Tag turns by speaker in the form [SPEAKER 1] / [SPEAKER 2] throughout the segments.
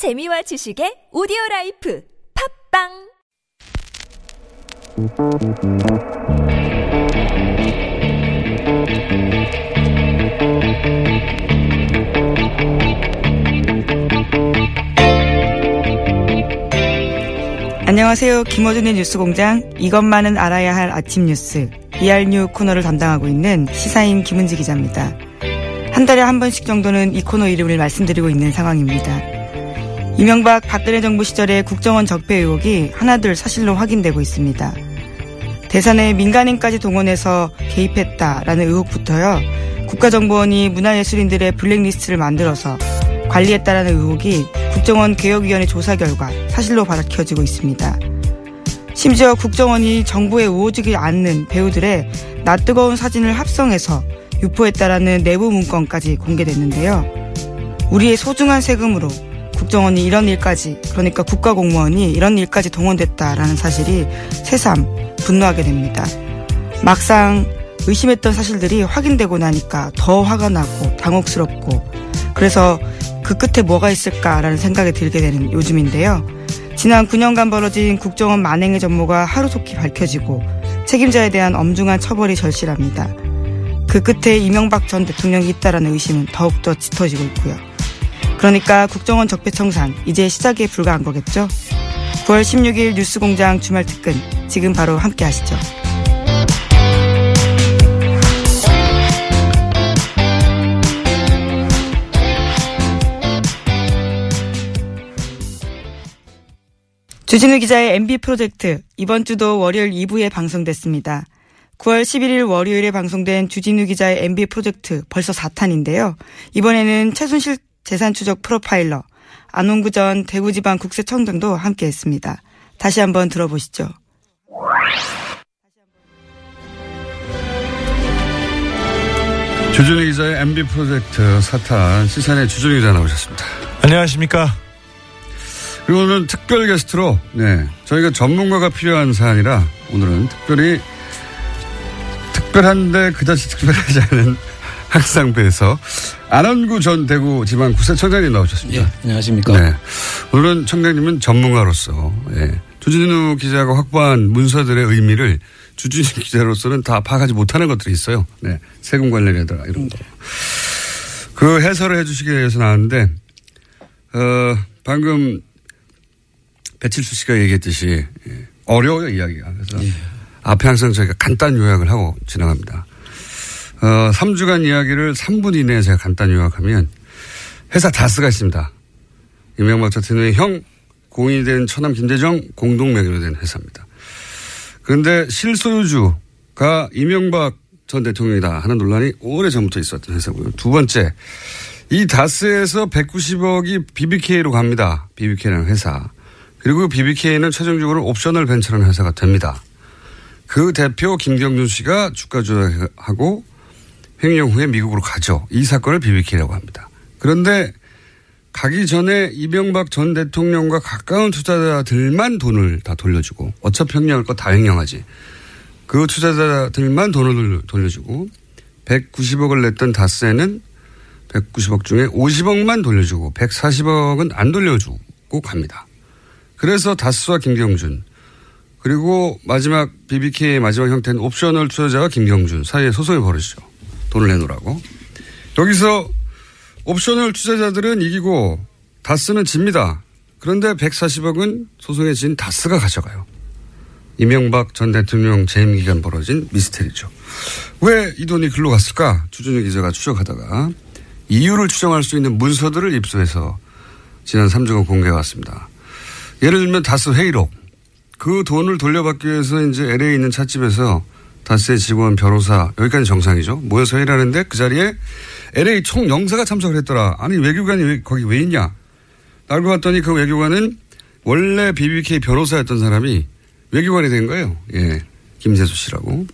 [SPEAKER 1] 재미와 지식의 오디오 라이프 팝빵
[SPEAKER 2] 안녕하세요. 김어준의 뉴스공장 이것만은 알아야 할 아침 뉴스 이알뉴 코너를 담당하고 있는 시사인 김은지 기자입니다. 한 달에 한 번씩 정도는 이 코너 이름을 말씀드리고 있는 상황입니다. 이명박 박근혜 정부 시절의 국정원 적폐 의혹이 하나둘 사실로 확인되고 있습니다. 대선에 민간인까지 동원해서 개입했다라는 의혹부터요. 국가정보원이 문화예술인들의 블랙리스트를 만들어서 관리했다라는 의혹이 국정원 개혁위원회 조사 결과 사실로 밝혀지고 있습니다. 심지어 국정원이 정부에 우호지기 않는 배우들의 낯뜨거운 사진을 합성해서 유포했다라는 내부 문건까지 공개됐는데요. 우리의 소중한 세금으로 국정원이 이런 일까지 그러니까 국가공무원이 이런 일까지 동원됐다라는 사실이 새삼 분노하게 됩니다. 막상 의심했던 사실들이 확인되고 나니까 더 화가 나고 당혹스럽고 그래서 그 끝에 뭐가 있을까라는 생각이 들게 되는 요즘인데요. 지난 9년간 벌어진 국정원 만행의 전모가 하루속히 밝혀지고 책임자에 대한 엄중한 처벌이 절실합니다. 그 끝에 이명박 전 대통령이 있다라는 의심은 더욱더 짙어지고 있고요. 그러니까 국정원 적폐청산 이제 시작에 불과한 거겠죠? 9월 16일 뉴스공장 주말 특근 지금 바로 함께 하시죠. 주진우 기자의 MB 프로젝트 이번 주도 월요일 2부에 방송됐습니다. 9월 11일 월요일에 방송된 주진우 기자의 MB 프로젝트 벌써 4탄인데요. 이번에는 최순실 재산 추적 프로파일러 안홍구 전 대구지방 국세청장도 함께했습니다. 다시 한번 들어보시죠.
[SPEAKER 3] 주준희 기자의 MB 프로젝트 사탄 시선의 주준희 기자 나오셨습니다.
[SPEAKER 4] 안녕하십니까.
[SPEAKER 3] 그리고 오늘은 특별 게스트로 네 저희가 전문가가 필요한 사안이라 오늘은 특별히 특별한데 그다지 특별하지 않은 항상 배에서 안원구 전 대구 지방 구세청장님 나오셨습니다.
[SPEAKER 5] 예, 안녕하십니까.
[SPEAKER 3] 네. 오늘은 청장님은 전문가로서 예. 주진우 기자가 확보한 문서들의 의미를 주진우 기자로서는 다 파악하지 못하는 것들이 있어요. 네. 세금 관련이라 이런 거. 그 해설을 해주시기 위해서 나왔는데 어, 방금 배칠수 씨가 얘기했듯이 예, 어려워요 이야기가. 그래서
[SPEAKER 5] 예.
[SPEAKER 3] 앞에 항상 저희가 간단 요약을 하고 진행합니다. 어, 3주간 이야기를 3분 이내에 제가 간단 요약하면 회사 다스가 있습니다. 이명박 전 대통령의 형 공인이 된 처남 김대정 공동 명의로 된 회사입니다. 그런데 실소유주가 이명박 전 대통령이다 하는 논란이 오래 전부터 있었던 회사고요. 두 번째, 이 다스에서 190억이 BBK로 갑니다. BBK라는 회사. 그리고 BBK는 최종적으로 옵셔널 벤처라는 회사가 됩니다. 그 대표 김경준 씨가 주가 조작하고 횡령 후에 미국으로 가죠. 이 사건을 BBK라고 합니다. 그런데 가기 전에 이명박 전 대통령과 가까운 투자자들만 돈을 다 돌려주고 어차피 횡령할 거 다 횡령하지. 그 투자자들만 돈을 돌려주고 190억을 냈던 다스에는 190억 중에 50억만 돌려주고 140억은 안 돌려주고 갑니다. 그래서 다스와 김경준 그리고 마지막 BBK의 마지막 형태는 옵셔널 투자자와 김경준 사이에 소송이 벌어지죠. 돈을 내놓으라고. 여기서 옵셔널 투자자들은 이기고 다스는 집니다. 그런데 140억은 소송에 진 다스가 가져가요. 이명박 전 대통령 재임 기간 벌어진 미스테리죠. 왜 이 돈이 글로 갔을까? 주준희 기자가 추적하다가 이유를 추정할 수 있는 문서들을 입수해서 지난 3주간 공개해 왔습니다. 예를 들면 다스 회의록. 그 돈을 돌려받기 위해서 이제 LA에 있는 찻집에서 다스의 직원 변호사 여기까지 정상이죠. 모여서 회의를 하는데 그 자리에 LA 총영사가 참석을 했더라. 아니 외교관이 왜, 거기 왜 있냐. 알고 봤더니 그 외교관은 원래 BBK 변호사였던 사람이 외교관이 된 거예요. 예. 김재수 씨라고.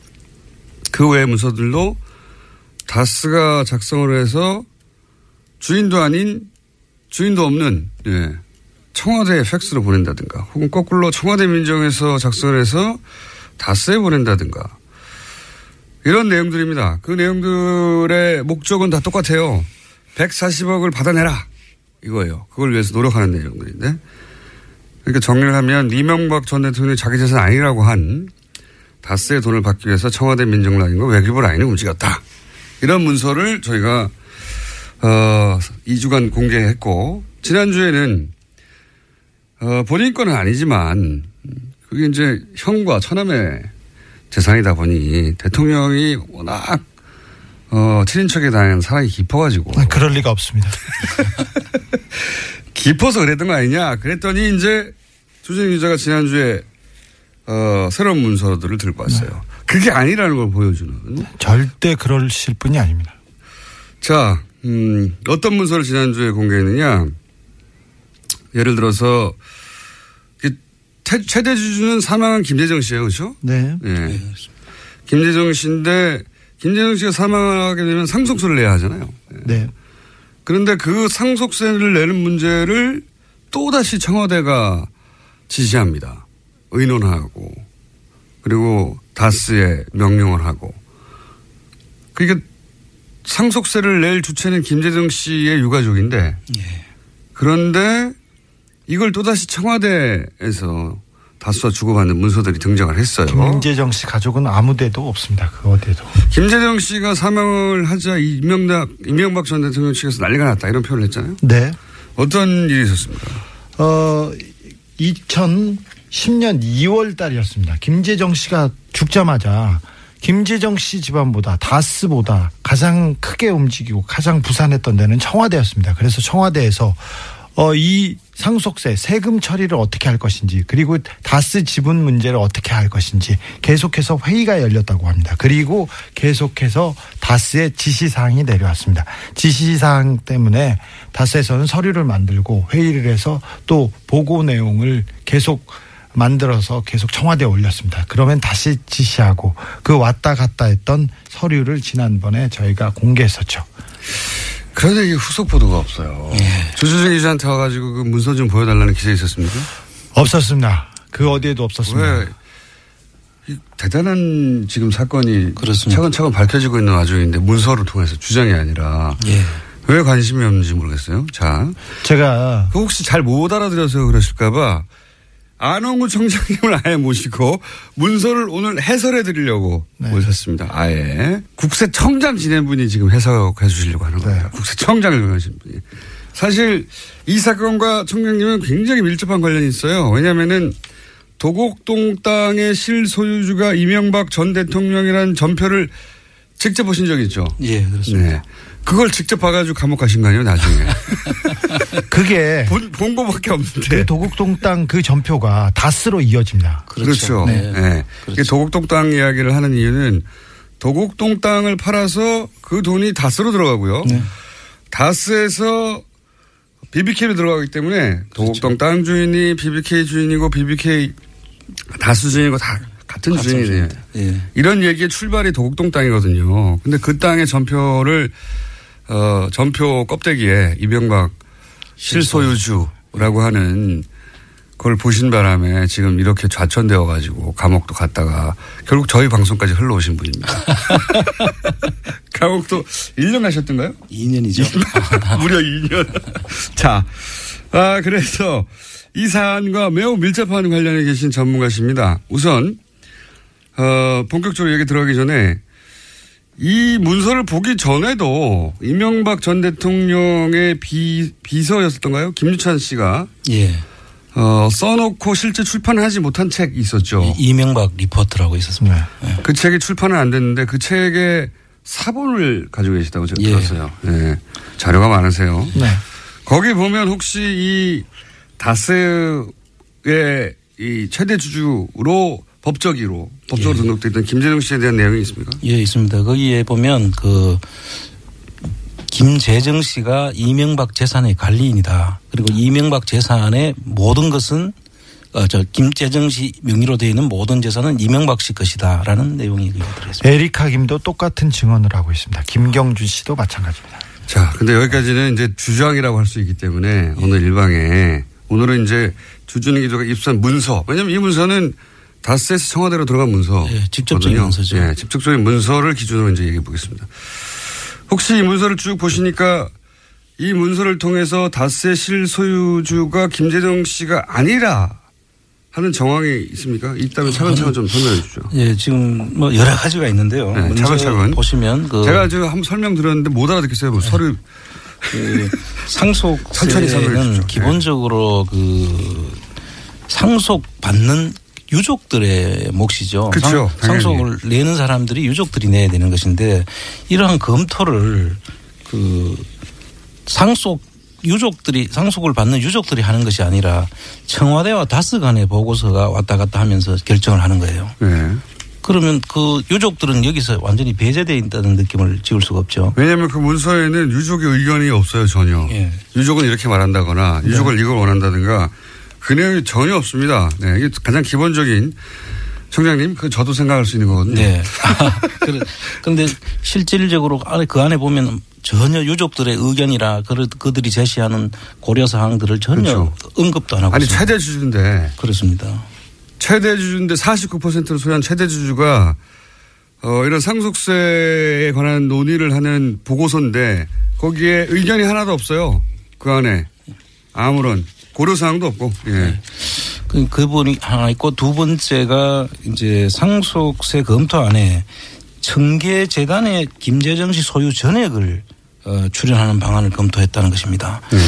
[SPEAKER 3] 그 외의 문서들도 다스가 작성을 해서 주인도 아닌 주인도 없는 예. 청와대에 팩스로 보낸다든가 혹은 거꾸로 청와대 민정에서 작성을 해서 다스에 보낸다든가 이런 내용들입니다. 그 내용들의 목적은 다 똑같아요. 140억을 받아내라. 이거예요. 그걸 위해서 노력하는 내용들인데. 그러니까 정리를 하면 이명박 전 대통령이 자기 재산 아니라고 한 다스의 돈을 받기 위해서 청와대 민정 라인과 외교부 라인을 움직였다. 이런 문서를 저희가 어 2주간 공개했고 지난주에는 어 본인 건은 아니지만 그게 이제 형과 처남의 재산이다 보니 대통령이 워낙 어, 친인척에 대한 사랑이 깊어가지고.
[SPEAKER 4] 그럴 리가 없습니다.
[SPEAKER 3] 깊어서 그랬던 거 아니냐. 그랬더니 이제 주진 기자가 지난주에 어, 새로운 문서들을 들고 왔어요. 네. 그게 아니라는 걸 보여주는.
[SPEAKER 4] 절대 그러실 분이 아닙니다.
[SPEAKER 3] 자, 음, 어떤 문서를 지난주에 공개했느냐. 예를 들어서 최대 주주는 사망한 김재정 씨예요, 그렇죠?
[SPEAKER 4] 네.
[SPEAKER 3] 네. 네. 김재정 씨인데 김재정 씨가 사망하게 되면 상속세를 내야 하잖아요.
[SPEAKER 4] 네. 네.
[SPEAKER 3] 그런데 그 상속세를 내는 문제를 또 다시 청와대가 지시합니다. 의논하고 그리고 다스에 명령을 하고 그러니까 상속세를 낼 주체는 김재정 씨의 유가족인데 예. 그런데 이걸 또다시 청와대에서 다수와 주고받는 문서들이 등장을 했어요.
[SPEAKER 4] 김재정 씨 가족은 아무데도 없습니다. 그 어디에도.
[SPEAKER 3] 김재정 씨가 사망을 하자 이명박, 이명박 전 대통령 측에서 난리가 났다 이런 표현을 했잖아요.
[SPEAKER 4] 네.
[SPEAKER 3] 어떤 일이 있었습니까?
[SPEAKER 4] 어, 2010년 2월 달이었습니다. 김재정 씨가 죽자마자 김재정 씨 집안보다 다스보다 가장 크게 움직이고 가장 부산했던 데는 청와대였습니다. 그래서 청와대에서 어, 이 상속세 세금 처리를 어떻게 할 것인지 그리고 다스 지분 문제를 어떻게 할 것인지 계속해서 회의가 열렸다고 합니다. 그리고 계속해서 다스의 지시사항이 내려왔습니다. 지시사항 때문에 다스에서는 서류를 만들고 회의를 해서 또 보고 내용을 계속 만들어서 계속 청와대에 올렸습니다. 그러면 다시 지시하고 그 왔다 갔다 했던 서류를 지난번에 저희가 공개했었죠.
[SPEAKER 3] 그런데 이게 후속 보도가 없어요. 예. 조주진 기자한테 와가지고 그 문서 좀 보여달라는 기사 있었습니까?
[SPEAKER 4] 없었습니다. 그 어디에도 없었습니다. 왜
[SPEAKER 3] 대단한 지금 사건이 그렇습니다. 차근차근 밝혀지고 있는 와중인데 문서를 통해서 주장이 아니라 예. 왜 관심이 없는지 모르겠어요. 자,
[SPEAKER 4] 제가
[SPEAKER 3] 그 혹시 잘 못 알아들어서 그러실까봐 안홍구 청장님을 아예 모시고 문서를 오늘 해설해 드리려고 네. 모셨습니다. 아예. 국세청장 지낸 분이 지금 해석해 주시려고 하는 거예요. 네. 국세청장을 하신 분이. 사실 이 사건과 청장님은 굉장히 밀접한 관련이 있어요. 왜냐면은 도곡동 땅의 실소유주가 이명박 전 대통령이라는 전표를 직접 보신 적 있죠?
[SPEAKER 5] 예, 그렇습니다. 네.
[SPEAKER 3] 그걸 직접 봐가지고 감옥 가신 거 아니에요, 나중에?
[SPEAKER 4] 그게.
[SPEAKER 3] 본, 본 거밖에 없는데.
[SPEAKER 4] 그 도곡동 땅 그 전표가 다스로 이어집니다.
[SPEAKER 3] 그렇죠. 그렇죠. 네. 네. 그렇죠. 도곡동 땅 이야기를 하는 이유는 도곡동 땅을 팔아서 그 돈이 다스로 들어가고요. 네. 다스에서 BBK로 들어가기 때문에 도곡동 그렇죠. 땅 주인이 BBK 주인이고 BBK 다스 주인이고 다 같은 주인이네 요. 예. 이런 얘기의 출발이 도곡동 땅이거든요. 근데 그 땅의 전표를 어, 전표 껍데기에 이명박 실소유주라고 하는 그걸 보신 바람에 지금 이렇게 좌천되어 가지고 감옥도 갔다가 결국 저희 방송까지 흘러오신 분입니다. 감옥도 1년 가셨던가요?
[SPEAKER 5] 2년이죠.
[SPEAKER 3] 무려 2년. 자, 아, 그래서 이 사안과 매우 밀접한 관련해 계신 전문가십니다. 우선, 어, 본격적으로 얘기 들어가기 전에 이 문서를 보기 전에도 이명박 전 대통령의 비, 비서였었던가요? 김유찬 씨가.
[SPEAKER 5] 예.
[SPEAKER 3] 어, 써놓고 실제 출판하지 못한 책이 있었죠.
[SPEAKER 5] 이, 명박 리포트라고 있었습니다.
[SPEAKER 3] 네. 그 책이 출판은 안 됐는데 그 책의 사본을 가지고 계시다고 제가 예. 들었어요. 네. 자료가 많으세요.
[SPEAKER 4] 네.
[SPEAKER 3] 거기 보면 혹시 이 다스의 이 최대 주주로 법적으로 법적으로 예. 등록돼 있던 김재정 씨에 대한 내용이 있습니까?
[SPEAKER 5] 예, 있습니다. 거기에 보면 그 김재정 씨가 이명박 재산의 관리인이다. 그리고 이명박 재산의 모든 것은 어, 저 김재정 씨 명의로 되어 있는 모든 재산은 이명박 씨 것이다라는 내용이 들어있습니다.
[SPEAKER 4] 에리카 김도 똑같은 증언을 하고 있습니다. 김경준 씨도 마찬가지입니다.
[SPEAKER 3] 자, 근데 여기까지는 이제 주장이라고 할 수 있기 때문에 예. 오늘 일방에 오늘은 이제 주준희 기자가 입수한 문서. 왜냐하면 이 문서는 다스에서 청와대로 들어간 문서.
[SPEAKER 5] 예, 직접적인 문서죠.
[SPEAKER 3] 예, 직접적인 문서를 기준으로 이제 얘기해 보겠습니다. 혹시 이 문서를 쭉 보시니까 이 문서를 통해서 다스의 실소유주가 김재정 씨가 아니라 하는 정황이 있습니까? 있다면 차근차근 좀 설명해 주죠.
[SPEAKER 5] 예, 지금 뭐 여러 가지가 있는데요.
[SPEAKER 3] 네, 차근차근.
[SPEAKER 5] 보시면 그,
[SPEAKER 3] 제가 지금 한번 설명 드렸는데 못 알아듣겠어요. 뭐 서류
[SPEAKER 5] 그 상속세는
[SPEAKER 3] 주십시오.
[SPEAKER 5] 기본적으로 그 상속 받는 유족들의 몫이죠.
[SPEAKER 3] 그쵸,
[SPEAKER 5] 상. 상속을 내는 사람들이 유족들이 내야 되는 것인데 이러한 검토를 그 상속 유족들이 상속을 받는 유족들이 하는 것이 아니라 청와대와 다스 간의 보고서가 왔다 갔다 하면서 결정을 하는 거예요.
[SPEAKER 3] 네.
[SPEAKER 5] 그러면 그 유족들은 여기서 완전히 배제되어 있다는 느낌을 지울 수가 없죠.
[SPEAKER 3] 왜냐하면 그 문서에는 유족의 의견이 없어요 전혀.
[SPEAKER 5] 예.
[SPEAKER 3] 유족은 이렇게 말한다거나 유족을 이걸 원한다든가 그 내용이 전혀 없습니다. 네, 이게 가장 기본적인 청장님 그 저도 생각할 수 있는 거거든요.
[SPEAKER 5] 네. 그래- 그런데 실질적으로 안에 그 안에 보면 전혀 유족들의 의견이라 그- 그들이 제시하는 고려 사항들을 전혀
[SPEAKER 3] 그렇죠.
[SPEAKER 5] 언급도 안 하고
[SPEAKER 3] 아니
[SPEAKER 5] 있습니다.
[SPEAKER 3] 최대 주주인데
[SPEAKER 5] 그렇습니다.
[SPEAKER 3] 최대 주주인데 49%를 소유한 최대 주주가 어, 이런 상속세에 관한 논의를 하는 보고서인데 거기에 의견이 하나도 없어요. 그 안에 아무런 고려사항도 없고. 예.
[SPEAKER 5] 그, 그 부분이 하나 있고 두 번째가 이제 상속세 검토 안에 청계 재단의 김재정 씨 소유 전액을 어, 출연하는 방안을 검토했다는 것입니다.
[SPEAKER 3] 네.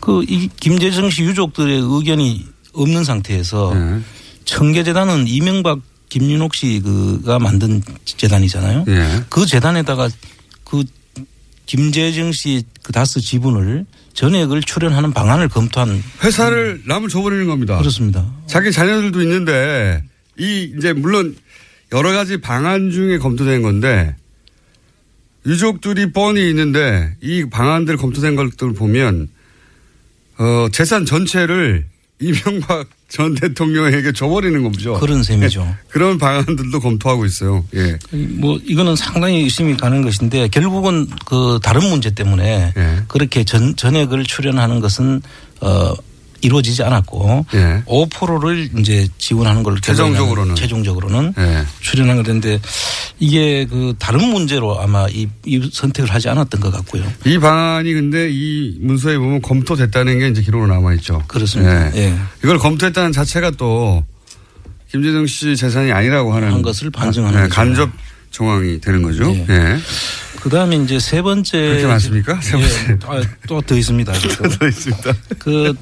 [SPEAKER 5] 그이 김재정 씨 유족들의 의견이 없는 상태에서
[SPEAKER 3] 예.
[SPEAKER 5] 청계재단은 이명박 김윤옥 씨가 만든 재단이잖아요.
[SPEAKER 3] 예.
[SPEAKER 5] 그 재단에다가 그 김재정 씨 그 다스 지분을 전액을 출연하는 방안을 검토한
[SPEAKER 3] 회사를 남을 줘버리는 겁니다.
[SPEAKER 5] 그렇습니다.
[SPEAKER 3] 자기 자녀들도 있는데 이 이제 물론 여러 가지 방안 중에 검토된 건데 유족들이 뻔히 있는데 이 방안들 검토된 것들을 보면 어 재산 전체를 이명박 전 대통령에게 줘버리는 거죠.
[SPEAKER 5] 그런 셈이죠.
[SPEAKER 3] 그런 방안들도 검토하고 있어요. 예.
[SPEAKER 5] 뭐 이거는 상당히 의심이 가는 것인데 결국은 그 다른 문제 때문에
[SPEAKER 3] 예.
[SPEAKER 5] 그렇게 전, 전액을 출연하는 것은 어 이루어지지 않았고
[SPEAKER 3] 예.
[SPEAKER 5] 5%를 이제 지원하는 걸로
[SPEAKER 3] 최종적으로는.
[SPEAKER 5] 최종적으로는
[SPEAKER 3] 예.
[SPEAKER 5] 출연한 건데 이게 그 다른 문제로 아마 이, 이 선택을 하지 않았던 것 같고요.
[SPEAKER 3] 이 방안이 근데 이 문서에 보면 검토됐다는 게 이제 기록으로 남아 있죠.
[SPEAKER 5] 그렇습니다. 예.
[SPEAKER 3] 이걸 검토했다는 자체가 또 김재정 씨 재산이 아니라고 하는
[SPEAKER 5] 한 것을 반증하는
[SPEAKER 3] 네,
[SPEAKER 5] 거죠.
[SPEAKER 3] 간접 정황이 되는 거죠.
[SPEAKER 5] 예.
[SPEAKER 3] 예.
[SPEAKER 5] 그 다음에 이제 세 번째.
[SPEAKER 3] 그렇게 많습니까? 세 번째.
[SPEAKER 5] 또더 있습니다. 그래도.
[SPEAKER 3] 더 있습니다.
[SPEAKER 5] 그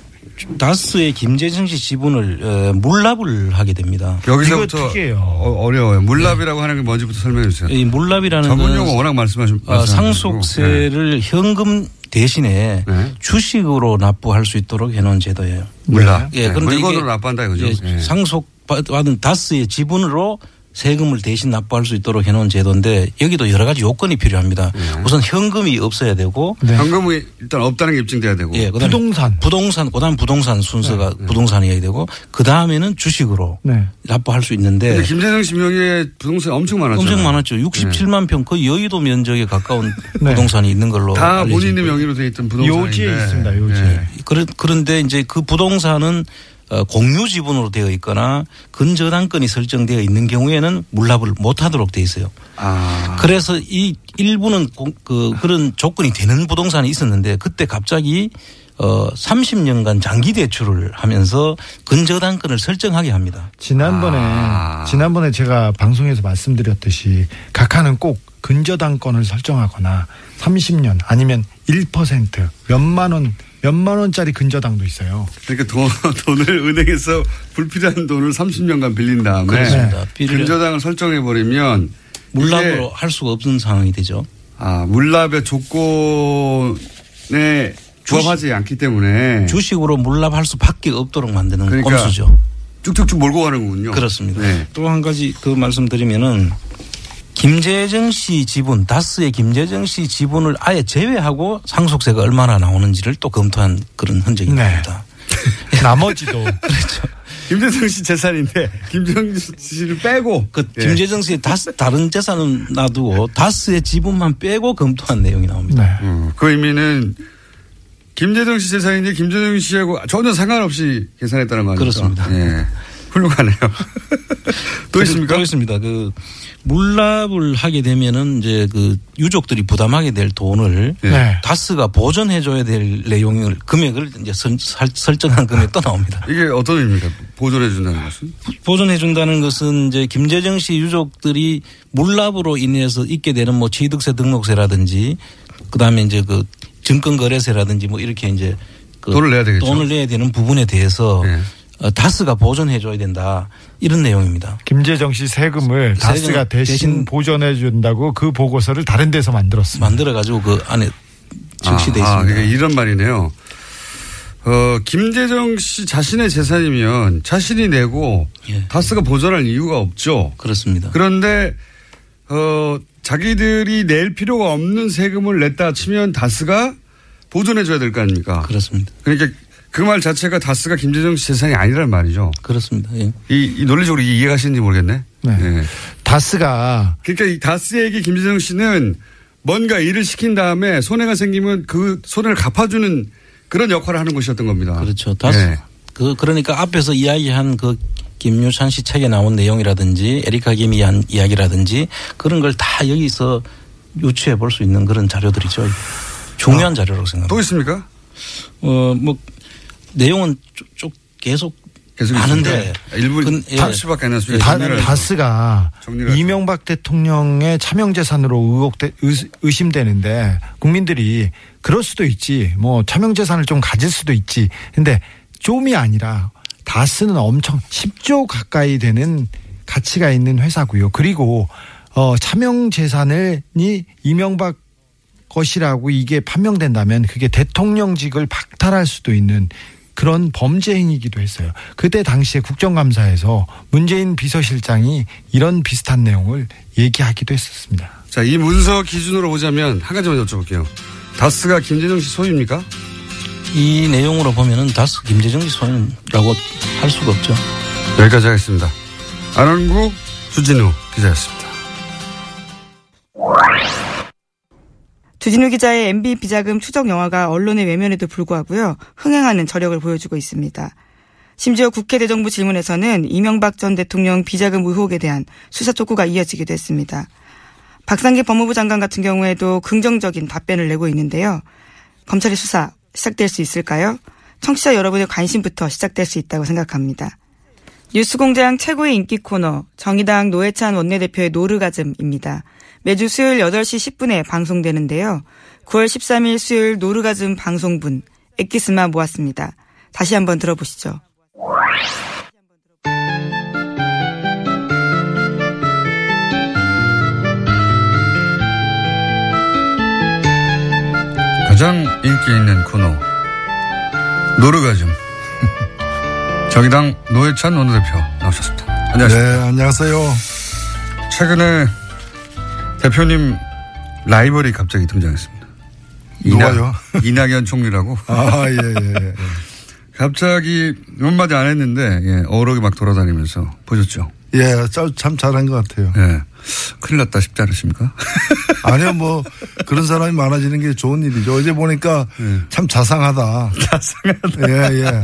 [SPEAKER 5] 다스의 김재정 씨 지분을 어, 물납을 하게 됩니다.
[SPEAKER 3] 여기서부터. 어, 려워요 물납이라고 하는 게 뭔지부터 설명해 주세요.
[SPEAKER 5] 이 물납이라는
[SPEAKER 3] 전문
[SPEAKER 5] 건
[SPEAKER 3] 용어 워낙 말씀하신
[SPEAKER 5] 어,
[SPEAKER 3] 말씀하시고.
[SPEAKER 5] 상속세를 현금 대신에
[SPEAKER 3] 네.
[SPEAKER 5] 주식으로 납부할 수 있도록 해놓은 제도예요.
[SPEAKER 3] 물납.
[SPEAKER 5] 예,
[SPEAKER 3] 네,
[SPEAKER 5] 그런데
[SPEAKER 3] 물건으로 납부한다 이거죠.
[SPEAKER 5] 예,
[SPEAKER 3] 예.
[SPEAKER 5] 상속 받은 다스의 지분으로 세금을 대신 납부할 수 있도록 해놓은 제도인데 여기도 여러 가지 요건이 필요합니다.
[SPEAKER 3] 예.
[SPEAKER 5] 우선 현금이 없어야 되고
[SPEAKER 4] 네.
[SPEAKER 3] 현금이 일단 없다는 게 입증돼야 되고.
[SPEAKER 5] 예, 그다음에
[SPEAKER 4] 부동산.
[SPEAKER 5] 부동산, 그다음 부동산 순서가 부동산이어야 되고 그 다음에는 주식으로
[SPEAKER 4] 네.
[SPEAKER 5] 납부할 수 있는데
[SPEAKER 3] 씨 명의의 부동산이 엄청 많았죠.
[SPEAKER 5] 엄청 많았죠. 67만 평 거의 여의도 면적에 가까운
[SPEAKER 4] 네.
[SPEAKER 5] 부동산이 있는 걸로
[SPEAKER 3] 다 본인의. 명의로 돼 있던 부동산인데.
[SPEAKER 4] 요지에 있습니다. 요지에.
[SPEAKER 3] 예.
[SPEAKER 5] 그런- 그런데 이제 그 부동산은 어, 공유 지분으로 되어 있거나 근저당권이 설정되어 있는 경우에는 물납을 못하도록 되어 있어요.
[SPEAKER 3] 아.
[SPEAKER 5] 그래서 이 일부는 공- 그 그런 조건이 되는 부동산이 있었는데 그때 갑자기 어 30년간 장기 대출을 하면서 근저당권을 설정하게 합니다.
[SPEAKER 4] 지난번에
[SPEAKER 3] 아.
[SPEAKER 4] 지난번에 제가 방송에서 말씀드렸듯이 각하는 꼭 근저당권을 설정하거나 30년 아니면 1% 몇만 원 몇만 원짜리 근저당도 있어요.
[SPEAKER 3] 그러니까 돈, 돈을 은행에서 불필요한 돈을 30년간 빌린 다음에
[SPEAKER 5] 그렇습니다.
[SPEAKER 3] 근저당을 설정해 버리면
[SPEAKER 5] 물납으로 할 수가 없는 상황이 되죠.
[SPEAKER 3] 아 물납의 조건에 부합하지 않기 때문에
[SPEAKER 5] 주식으로 물납할 수밖에 없도록 만드는
[SPEAKER 3] 그러니까
[SPEAKER 5] 꼼수죠.
[SPEAKER 3] 쭉쭉쭉 몰고 가는 거군요.
[SPEAKER 5] 그렇습니다.
[SPEAKER 3] 네.
[SPEAKER 5] 또한 가지 그 말씀드리면은 김재정 씨 지분, 다스의 김재정 씨 지분을 아예 제외하고 상속세가 얼마나 나오는지를 또 검토한 그런 흔적이
[SPEAKER 4] 네.
[SPEAKER 5] 나옵니다.
[SPEAKER 4] 나머지도
[SPEAKER 3] 김재성 씨 재산인데 김재성 씨를 빼고
[SPEAKER 5] 그
[SPEAKER 3] 예.
[SPEAKER 5] 김재정 씨의 다스 다른 재산은 놔두고 다스의 지분만 빼고 검토한 내용이 나옵니다.
[SPEAKER 4] 네.
[SPEAKER 3] 음, 그 의미는 김재정 씨 재산인데 김재정 씨하고 전혀 상관없이 계산했다는 거 아닙니까?
[SPEAKER 5] 그렇습니다.
[SPEAKER 3] 예. 훌륭하네요. 또 있습니까?
[SPEAKER 5] 또 있습니다. 그 물납을 하게 되면은 이제 그 유족들이 부담하게 될 돈을
[SPEAKER 3] 예.
[SPEAKER 4] 네.
[SPEAKER 5] 다스가 보전해 줘야 될 내용을 금액을 이제 설, 설- 설정한 금액 또 나옵니다.
[SPEAKER 3] 이게 어떤 의미입니까? 보존해 준다는 것은?
[SPEAKER 5] 보존해 준다는 것은 이제 김재정 씨 유족들이 물납으로 인해서 있게 되는 뭐 취득세 등록세라든지 그다음에 이제 그 증권 거래세라든지 뭐 이렇게 이제 그
[SPEAKER 3] 돈을 내야 되겠죠.
[SPEAKER 5] 돈을 내야 되는 부분에 대해서
[SPEAKER 3] 예.
[SPEAKER 5] 어, 다스가 보존해줘야 된다 이런 내용입니다.
[SPEAKER 4] 김재정 씨 세금을 다스가 대신,
[SPEAKER 5] 대신
[SPEAKER 4] 보전해 준다고 그 보고서를 다른 데서 만들었습니다.
[SPEAKER 5] 만들어 가지고 그 안에 적시돼
[SPEAKER 3] 아, 아,
[SPEAKER 5] 있습니다.
[SPEAKER 3] 이게 이런 말이네요. 어, 김재정 씨 자신의 재산이면 자신이 내고
[SPEAKER 5] 예.
[SPEAKER 3] 다스가 보존할 이유가 없죠.
[SPEAKER 5] 그렇습니다.
[SPEAKER 3] 그런데 어, 자기들이 낼 필요가 없는 세금을 냈다 치면 다스가 보존해 줘야 될 거 아닙니까?
[SPEAKER 5] 그렇습니다.
[SPEAKER 3] 그러니까 그 말 자체가 다스가 김재정 씨 재산이 아니란 말이죠.
[SPEAKER 5] 그렇습니다. 예.
[SPEAKER 3] 이, 이 논리적으로 이해가시는지 모르겠네.
[SPEAKER 4] 네.
[SPEAKER 3] 예.
[SPEAKER 4] 다스가
[SPEAKER 3] 그러니까 이 다스에게 김재정 씨는 뭔가 일을 시킨 다음에 손해가 생기면 그 손해를 갚아주는 그런 역할을 하는 것이었던 겁니다.
[SPEAKER 5] 그렇죠. 다스
[SPEAKER 3] 예.
[SPEAKER 5] 그 그러니까 앞에서 이야기한 그 김유찬 씨 책에 나온 내용이라든지 에리카 김이 한 이야기라든지 그런 걸 다 여기서 유추해 볼 수 있는 그런 자료들이죠. 중요한 자료라고 생각합니다.
[SPEAKER 3] 또 있습니까?
[SPEAKER 5] 어, 뭐 내용은 쭉, 쭉 계속
[SPEAKER 3] 계속
[SPEAKER 5] 많은데
[SPEAKER 3] 있는데 일부
[SPEAKER 5] 근- 예.
[SPEAKER 3] 30밖에 안 해서.
[SPEAKER 4] 다스가. 이명박 대통령의 차명 재산으로 의혹돼 의- 의심되는데 국민들이 그럴 수도 있지 뭐 차명 재산을 좀 가질 수도 있지 근데 좀이 아니라 다스는 엄청 10조 가까이 되는 가치가 있는 회사고요 그리고 어 차명 재산이 이명박 것이라고 이게 판명된다면 그게 대통령직을 박탈할 수도 있는 그런 범죄 행위이기도 했어요. 그때 당시에 국정감사에서 문재인 비서실장이 이런 비슷한 내용을 얘기하기도 했었습니다.
[SPEAKER 3] 자, 이 문서 기준으로 보자면 한 가지만 여쭤볼게요. 다스가 김재정 씨 소유입니까?
[SPEAKER 5] 이 내용으로 보면은 다스 김재정 씨 소유라고 할 수가 없죠.
[SPEAKER 3] 여기까지 하겠습니다. 안원구 주진우 기자였습니다.
[SPEAKER 2] 주진우 기자의 MB 비자금 추적 영화가 언론의 외면에도 불구하고요. 흥행하는 저력을 보여주고 있습니다. 심지어 국회 대정부 질문에서는 이명박 전 대통령 비자금 의혹에 대한 수사 촉구가 이어지기도 했습니다. 박상기 법무부 장관 같은 경우에도 긍정적인 답변을 내고 있는데요. 검찰의 수사 시작될 수 있을까요? 청취자 여러분의 관심부터 시작될 수 있다고 생각합니다. 뉴스공장 최고의 인기 코너 정의당 노회찬 원내대표의 노르가즘입니다. 매주 수요일 8시 10분에 방송되는데요. 9월 13일 수요일 노르가즘 방송분 엑기스마 모았습니다. 다시 한번 들어보시죠.
[SPEAKER 3] 가장 인기 있는 코너 노르가즘 정의당 노회찬 원내대표 나오셨습니다. 안녕하십니까.
[SPEAKER 6] 네, 안녕하세요.
[SPEAKER 3] 최근에 대표님 라이벌이 갑자기 등장했습니다.
[SPEAKER 6] 누가요?
[SPEAKER 3] 이낙, 연 총리라고
[SPEAKER 6] 아, 예, 예, 예.
[SPEAKER 3] 갑자기 몇 마디 안 했는데 예, 어록이 막 돌아다니면서 보셨죠?
[SPEAKER 6] 예, 참, 참 잘한 것 같아요.
[SPEAKER 3] 예. 큰일 났다 싶지 않으십니까?
[SPEAKER 6] 아니요, 뭐, 그런 사람이 많아지는 게 좋은 일이죠. 어제 보니까
[SPEAKER 3] 예.
[SPEAKER 6] 참 자상하다.
[SPEAKER 3] 자상하다.
[SPEAKER 6] 예, 예.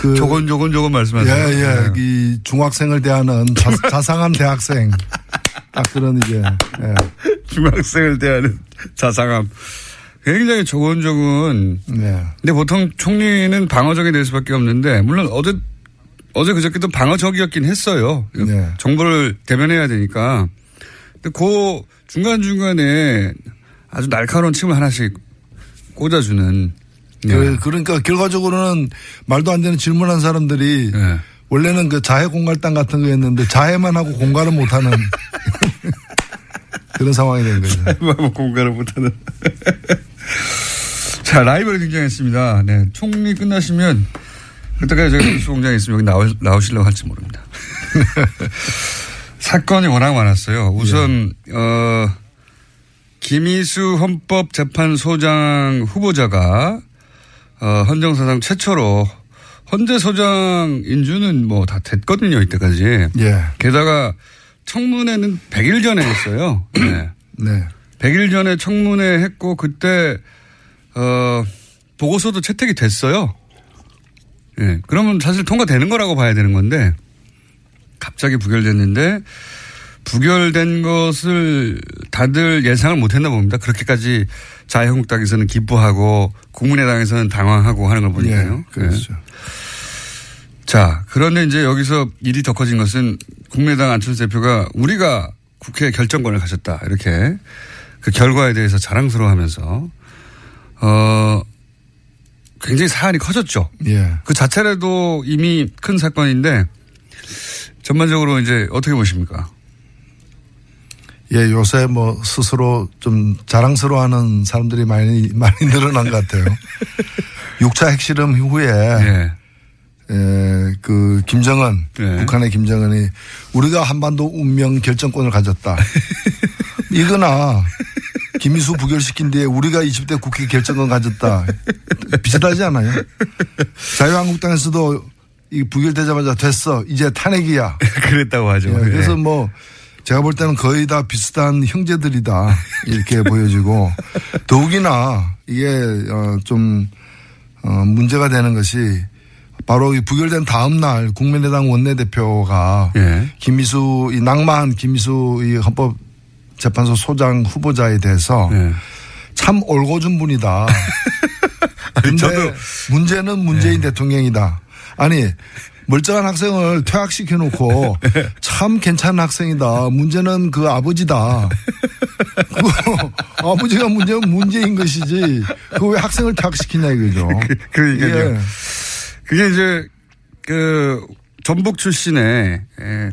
[SPEAKER 6] 그,
[SPEAKER 3] 조곤조곤조곤 말씀하세요.
[SPEAKER 6] 예, 예. 이 중학생을 대하는 자, 자상한 대학생. 딱 그런 이제, 예.
[SPEAKER 3] 중학생을 대하는 자상함. 굉장히 조곤조곤.
[SPEAKER 6] 네.
[SPEAKER 3] 근데 보통 총리는 방어적이 될 수밖에 없는데, 물론 어제, 어제 그저께도 방어적이었긴 했어요.
[SPEAKER 6] 네.
[SPEAKER 3] 정보를 대변해야 되니까. 근데 그 중간 중간에 아주 날카로운 침을 하나씩 꽂아주는. 예.
[SPEAKER 6] 그, 그러니까 결과적으로는 말도 안 되는 질문한 사람들이
[SPEAKER 3] 예.
[SPEAKER 6] 원래는 그 자해 공갈당 같은 거였는데 자해만 하고 공갈을 못하는 그런 상황이 된 거죠.
[SPEAKER 3] 뭐 공간을 못하는. 자, 라이벌이 등장했습니다. 네. 총리 끝나시면 그때까지 제가 뉴스 공장에 있으면 여기 나오, 나오시려고 할지 모릅니다. 사건이 워낙 많았어요. 우선, 어, 김희수 헌법재판소장 후보자가, 어, 헌정사상 최초로 헌재 소장 인주는 뭐다 됐거든요, 이때까지.
[SPEAKER 6] 예.
[SPEAKER 3] 게다가 청문회는 100일 전에 했어요. 네.
[SPEAKER 6] 네.
[SPEAKER 3] 100일 전에 청문회 했고 그때 어 보고서도 채택이 됐어요. 예. 그러면 사실 통과되는 거라고 봐야 되는 건데 갑자기 부결됐는데 부결된 것을 다들 예상을 못 했나 봅니다. 그렇게까지 자유한국당에서는 기뻐하고 국민의당에서는 당황하고 하는 걸 보니까요.
[SPEAKER 6] 예, 그렇죠.
[SPEAKER 3] 네. 자, 그런데 이제 여기서 일이 더 커진 것은 국민의당 안철수 대표가 우리가 국회 결정권을 가졌다. 이렇게 그 결과에 대해서 자랑스러워 하면서 어 굉장히 사안이 커졌죠.
[SPEAKER 6] 예.
[SPEAKER 3] 그 자체라도 이미 큰 사건인데 전반적으로 이제 어떻게 보십니까?
[SPEAKER 6] 예, 요새 뭐 스스로 좀 자랑스러워하는 사람들이 많이 많이 늘어난 것 같아요. 6차 핵실험 후에
[SPEAKER 3] 예.
[SPEAKER 6] 에, 그 김정은
[SPEAKER 3] 네.
[SPEAKER 6] 북한의 김정은이 우리가 한반도 운명 결정권을 가졌다. 이거나 김희수 부결시킨 뒤에 우리가 20대 국회 결정권 가졌다. 비슷하지 않아요? 자유한국당에서도 이 부결되자마자 됐어. 이제 탄핵이야.
[SPEAKER 3] 그랬다고 하죠.
[SPEAKER 6] 예, 그래서
[SPEAKER 3] 예.
[SPEAKER 6] 뭐 제가 볼 때는 거의 다 비슷한 형제들이다 이렇게 보여지고 더욱이나 이게 어좀 어 문제가 되는 것이 바로 이 부결된 다음 날 국민의당 원내대표가
[SPEAKER 3] 예.
[SPEAKER 6] 김미수 이 낭만 김미수 이 헌법재판소 소장 후보자에 대해서
[SPEAKER 3] 예.
[SPEAKER 6] 참 올고준 분이다. 근데
[SPEAKER 3] 저도-
[SPEAKER 6] 문제는 문재인 대통령이다. 아니 멀쩡한 학생을 퇴학시켜 놓고 참 괜찮은 학생이다. 문제는 그 아버지다. 그 아버지가 문제는 문제인 것이지. 그 왜 학생을 퇴학시키냐 이거죠.
[SPEAKER 3] 그 러니까요.
[SPEAKER 6] 예.
[SPEAKER 3] 그게 이제 그 전북 출신의 예,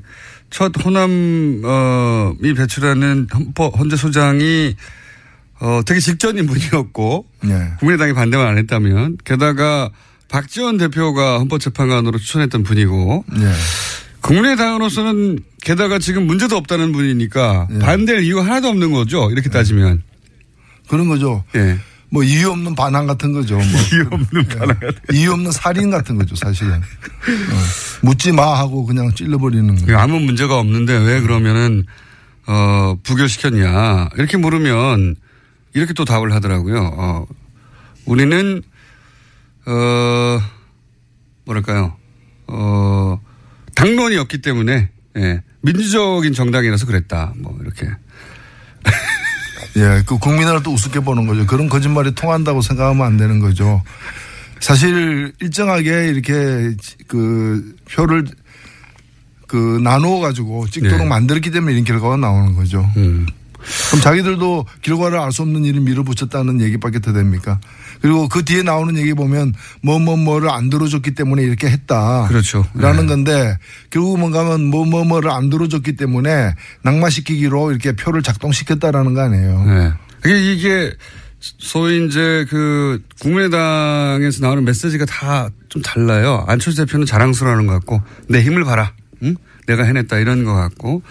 [SPEAKER 3] 첫 호남이 배출하는 헌재 소장이 어 되게 직전인 분이었고
[SPEAKER 6] 네.
[SPEAKER 3] 국민의당이 반대만 안 했다면 게다가 박지원 대표가 헌법재판관으로 추천했던 분이고
[SPEAKER 6] 예.
[SPEAKER 3] 국민의 당으로서는 게다가 지금 문제도 없다는 분이니까
[SPEAKER 6] 예.
[SPEAKER 3] 반대할 이유 하나도 없는 거죠. 이렇게 따지면.
[SPEAKER 6] 그런 거죠.
[SPEAKER 3] 예.
[SPEAKER 6] 뭐 이유 없는 반항 같은 거죠. 뭐.
[SPEAKER 3] 이유 없는 반항 같은
[SPEAKER 6] 이유 없는 살인 같은 거죠, 사실은. 어. 묻지 마 하고 그냥 찔러버리는 거죠.
[SPEAKER 3] 아무 문제가 없는데 왜 그러면은 어 부결시켰냐 이렇게 물으면 이렇게 또 답을 하더라고요. 어 우리는 어 뭐랄까요 어 당론이 없기 때문에 예 민주적인 정당이라서 그랬다 뭐 이렇게
[SPEAKER 6] 예, 그 국민을 또 우습게 보는 거죠. 그런 거짓말이 통한다고 생각하면 안 되는 거죠. 사실 일정하게 이렇게 그 표를 그 나누어 가지고 찍도록
[SPEAKER 3] 네.
[SPEAKER 6] 만들었기 때문에 이런 결과가 나오는 거죠.
[SPEAKER 3] 음.
[SPEAKER 6] 그럼 자기들도 결과를 알 수 없는 일을 밀어붙였다는 얘기밖에 더 됩니까? 그리고 그 뒤에 나오는 얘기 보면 뭐뭐 뭐를 안 들어줬기 때문에 이렇게 했다.
[SPEAKER 3] 그렇죠.
[SPEAKER 6] 라는
[SPEAKER 3] 네.
[SPEAKER 6] 건데 결국 뭔가 하면 뭐뭐 뭐를 안 들어줬기 때문에 낙마시키기로 이렇게 표를 작동시켰다라는 거 아니에요.
[SPEAKER 3] 네. 이게, 이게 소위 이제 그 국민의당에서 나오는 메시지가 다 좀 달라요. 안철수 대표는 자랑스러워하는 것 같고 내 힘을 봐라. 응? 내가 해냈다 이런 것 같고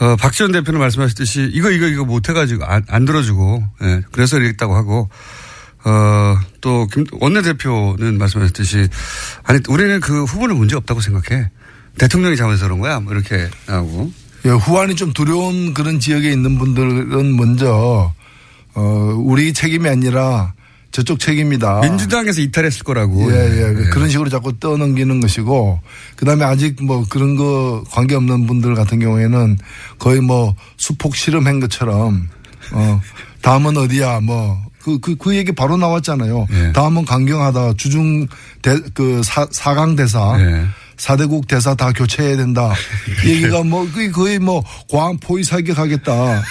[SPEAKER 3] 어, 박지원 대표는 말씀하셨듯이 이거 이거 이거 못해가지고 안, 안 들어주고 예, 그래서 이랬다고 하고 어, 또 김, 원내대표는 말씀하셨듯이 아니 우리는 그 후보는 문제 없다고 생각해. 대통령이 잘못해서 그런 거야. 뭐 이렇게 나오고.
[SPEAKER 6] 예, 후환이 좀 두려운 그런 지역에 있는 분들은 먼저 어, 우리 책임이 아니라 저쪽 책임이다.
[SPEAKER 3] 민주당에서 이탈했을 거라고.
[SPEAKER 6] 아. 예, 예.
[SPEAKER 3] 예.
[SPEAKER 6] 그런 식으로 자꾸 떠넘기는 것이고, 그 다음에 아직 뭐 그런 거 관계없는 분들 같은 경우에는 거의 뭐 수폭 실험한 것처럼, 어, 다음은 어디야, 뭐, 그, 그, 그 얘기 바로 나왔잖아요.
[SPEAKER 3] 예.
[SPEAKER 6] 다음은 강경하다. 주중 대, 그 사, 사강 대사.
[SPEAKER 3] 예.
[SPEAKER 6] 사대국 대사 다 교체해야 된다. 이 얘기가 뭐, 그게 거의 뭐, 과한 포위 사격하겠다.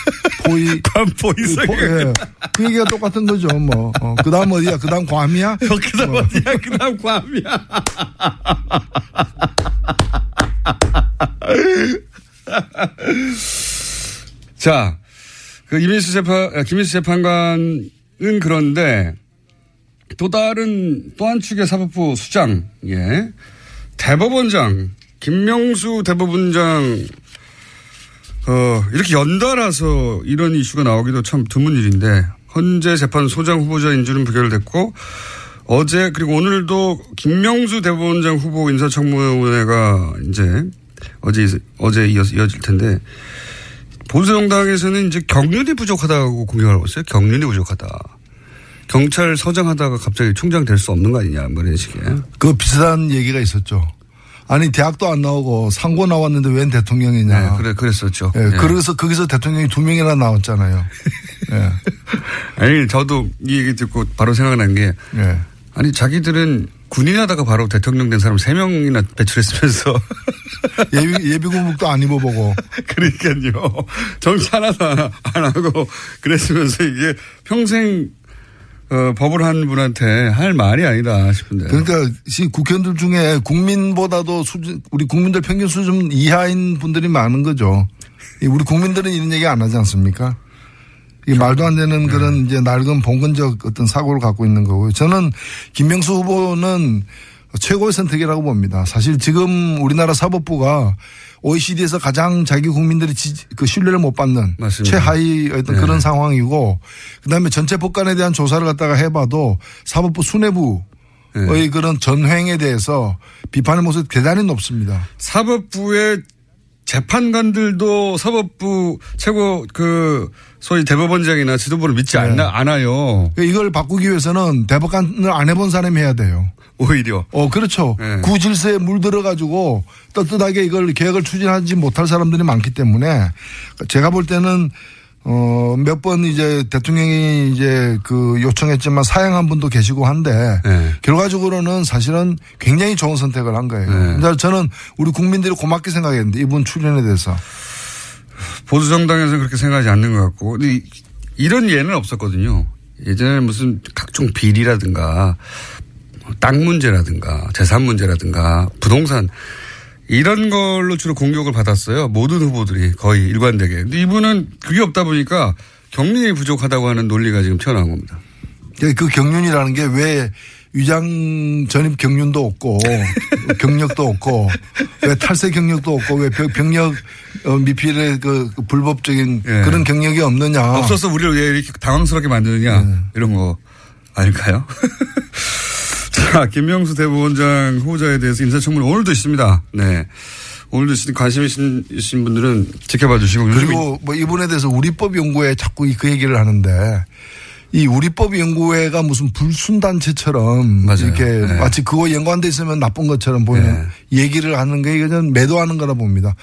[SPEAKER 6] 포위.
[SPEAKER 3] 포위
[SPEAKER 6] 그, 포- 예. 그 얘기가 똑같은 거죠, 뭐. 어, 그 다음 어디야? 그 다음 괌이야?
[SPEAKER 3] 그 다음 어디야? 그 다음 괌이야. 자, 그 이민수 재판, 아, 김민수 재판관 은 그런데 또 다른 또 한 축의 사법부 수장, 예. 대법원장, 김명수 대법원장, 어, 이렇게 연달아서 이런 이슈가 나오기도 참 드문 일인데, 헌재 재판 소장 후보자 인준은 부결됐고, 어제 그리고 오늘도 김명수 대법원장 후보 인사청문회가 이제 어제 있- 어제 이어질 텐데 보수정당에서는 이제 경륜이 부족하다고 공격을 하고 있어요. 경륜이 부족하다. 경찰서장 하다가 갑자기 총장 될 수 없는 거 아니냐 뭐 이런 식의.
[SPEAKER 6] 그 비슷한 얘기가 있었죠. 아니 대학도 안 나오고 상고 나왔는데 웬 대통령이냐.
[SPEAKER 3] 네, 그래, 그랬었죠.
[SPEAKER 6] 예,
[SPEAKER 3] 예.
[SPEAKER 6] 그래서 거기서 대통령이 두 명이나 나왔잖아요. 예.
[SPEAKER 3] 아니, 저도 이 얘기 듣고 바로 생각난 게,
[SPEAKER 6] 예.
[SPEAKER 3] 아니, 자기들은 군인 하다가 바로 대통령 된 사람 세명이나 배출했으면서.
[SPEAKER 6] 예비, 예비군복도 안 입어보고.
[SPEAKER 3] 그러니까요. 정치 하나도 안, 안 하고 그랬으면서 이게 평생 어, 법을 한 분한테 할 말이 아니다 싶은데.
[SPEAKER 6] 그러니까 국회의원들 중에 국민보다도 수준, 우리 국민들 평균 수준 이하인 분들이 많은 거죠. 이 우리 국민들은 이런 얘기 안 하지 않습니까? 이 말도 안 되는 그런 이제 낡은 봉건적 어떤 사고를 갖고 있는 거고요. 저는 김명수 후보는 최고의 선택이라고 봅니다. 사실 지금 우리나라 사법부가 OECD에서 가장 자기 국민들이 지- 그 신뢰를 못 받는
[SPEAKER 3] 맞습니다.
[SPEAKER 6] 최하위 어떤
[SPEAKER 3] 네.
[SPEAKER 6] 그런 상황이고 그다음에 전체 법관에 대한 조사를 갖다가 해봐도 사법부 수뇌부 의
[SPEAKER 3] 네.
[SPEAKER 6] 그런 전횡에 대해서 비판의 모습이 대단히 높습니다.
[SPEAKER 3] 사법부의 재판관들도 사법부 최고 그 소위 대법원장이나 지도부를 믿지 않나, 않아요.
[SPEAKER 6] 그러니까 이걸 바꾸기 위해서는 대법관을 안 해본 사람이 해야 돼요.
[SPEAKER 3] 오히려.
[SPEAKER 6] 어, 그렇죠.
[SPEAKER 3] 네.
[SPEAKER 6] 구질서에 물들어가지고 떳떳하게 이걸 계획을 추진하지 못할 사람들이 많기 때문에 제가 볼 때는 어, 몇 번 이제 대통령이 이제 그 요청했지만 사양한 분도 계시고 한데
[SPEAKER 3] 네.
[SPEAKER 6] 결과적으로는 사실은 굉장히 좋은 선택을 한 거예요.
[SPEAKER 3] 네.
[SPEAKER 6] 그러니까 저는 우리 국민들이 고맙게 생각했는데 이분 출연에 대해서.
[SPEAKER 3] 보수정당에서는 그렇게 생각하지 않는 것 같고. 근데 이- 이런 예는 없었거든요. 예전에 무슨 각종 비리라든가 땅 문제라든가 재산 문제라든가 부동산 이런 걸로 주로 공격을 받았어요. 모든 후보들이 거의 일관되게. 근데 이분은 그게 없다 보니까 경륜이 부족하다고 하는 논리가 지금 튀어나온 겁니다.
[SPEAKER 6] 그 경륜이라는 게 왜 위장 전입 경륜도 없고 경력도 없고 왜 탈세 경력도 없고 왜 병- 병력 어, 미필의 그 불법적인
[SPEAKER 3] 예.
[SPEAKER 6] 그런 경력이 없느냐.
[SPEAKER 3] 없어서 우리를 왜 이렇게 당황스럽게 만드느냐 이런 거 아닐까요? 자, 김명수 대법원장 후보자에 대해서 인사청문회 오늘도 있습니다. 네. 오늘도 있으니 관심 있으신, 있으신 분들은 지켜봐 주시고.
[SPEAKER 6] 그리고 뭐 이분에 대해서 우리법 연구회 자꾸 이- 그 얘기를 하는데 이 우리법 연구회가 무슨 불순단체처럼
[SPEAKER 3] 맞아요.
[SPEAKER 6] 이렇게
[SPEAKER 3] 네.
[SPEAKER 6] 마치 그거 연관돼 있으면 나쁜 것처럼 보이는 얘기를 하는 게 이거는 매도하는 거라 봅니다.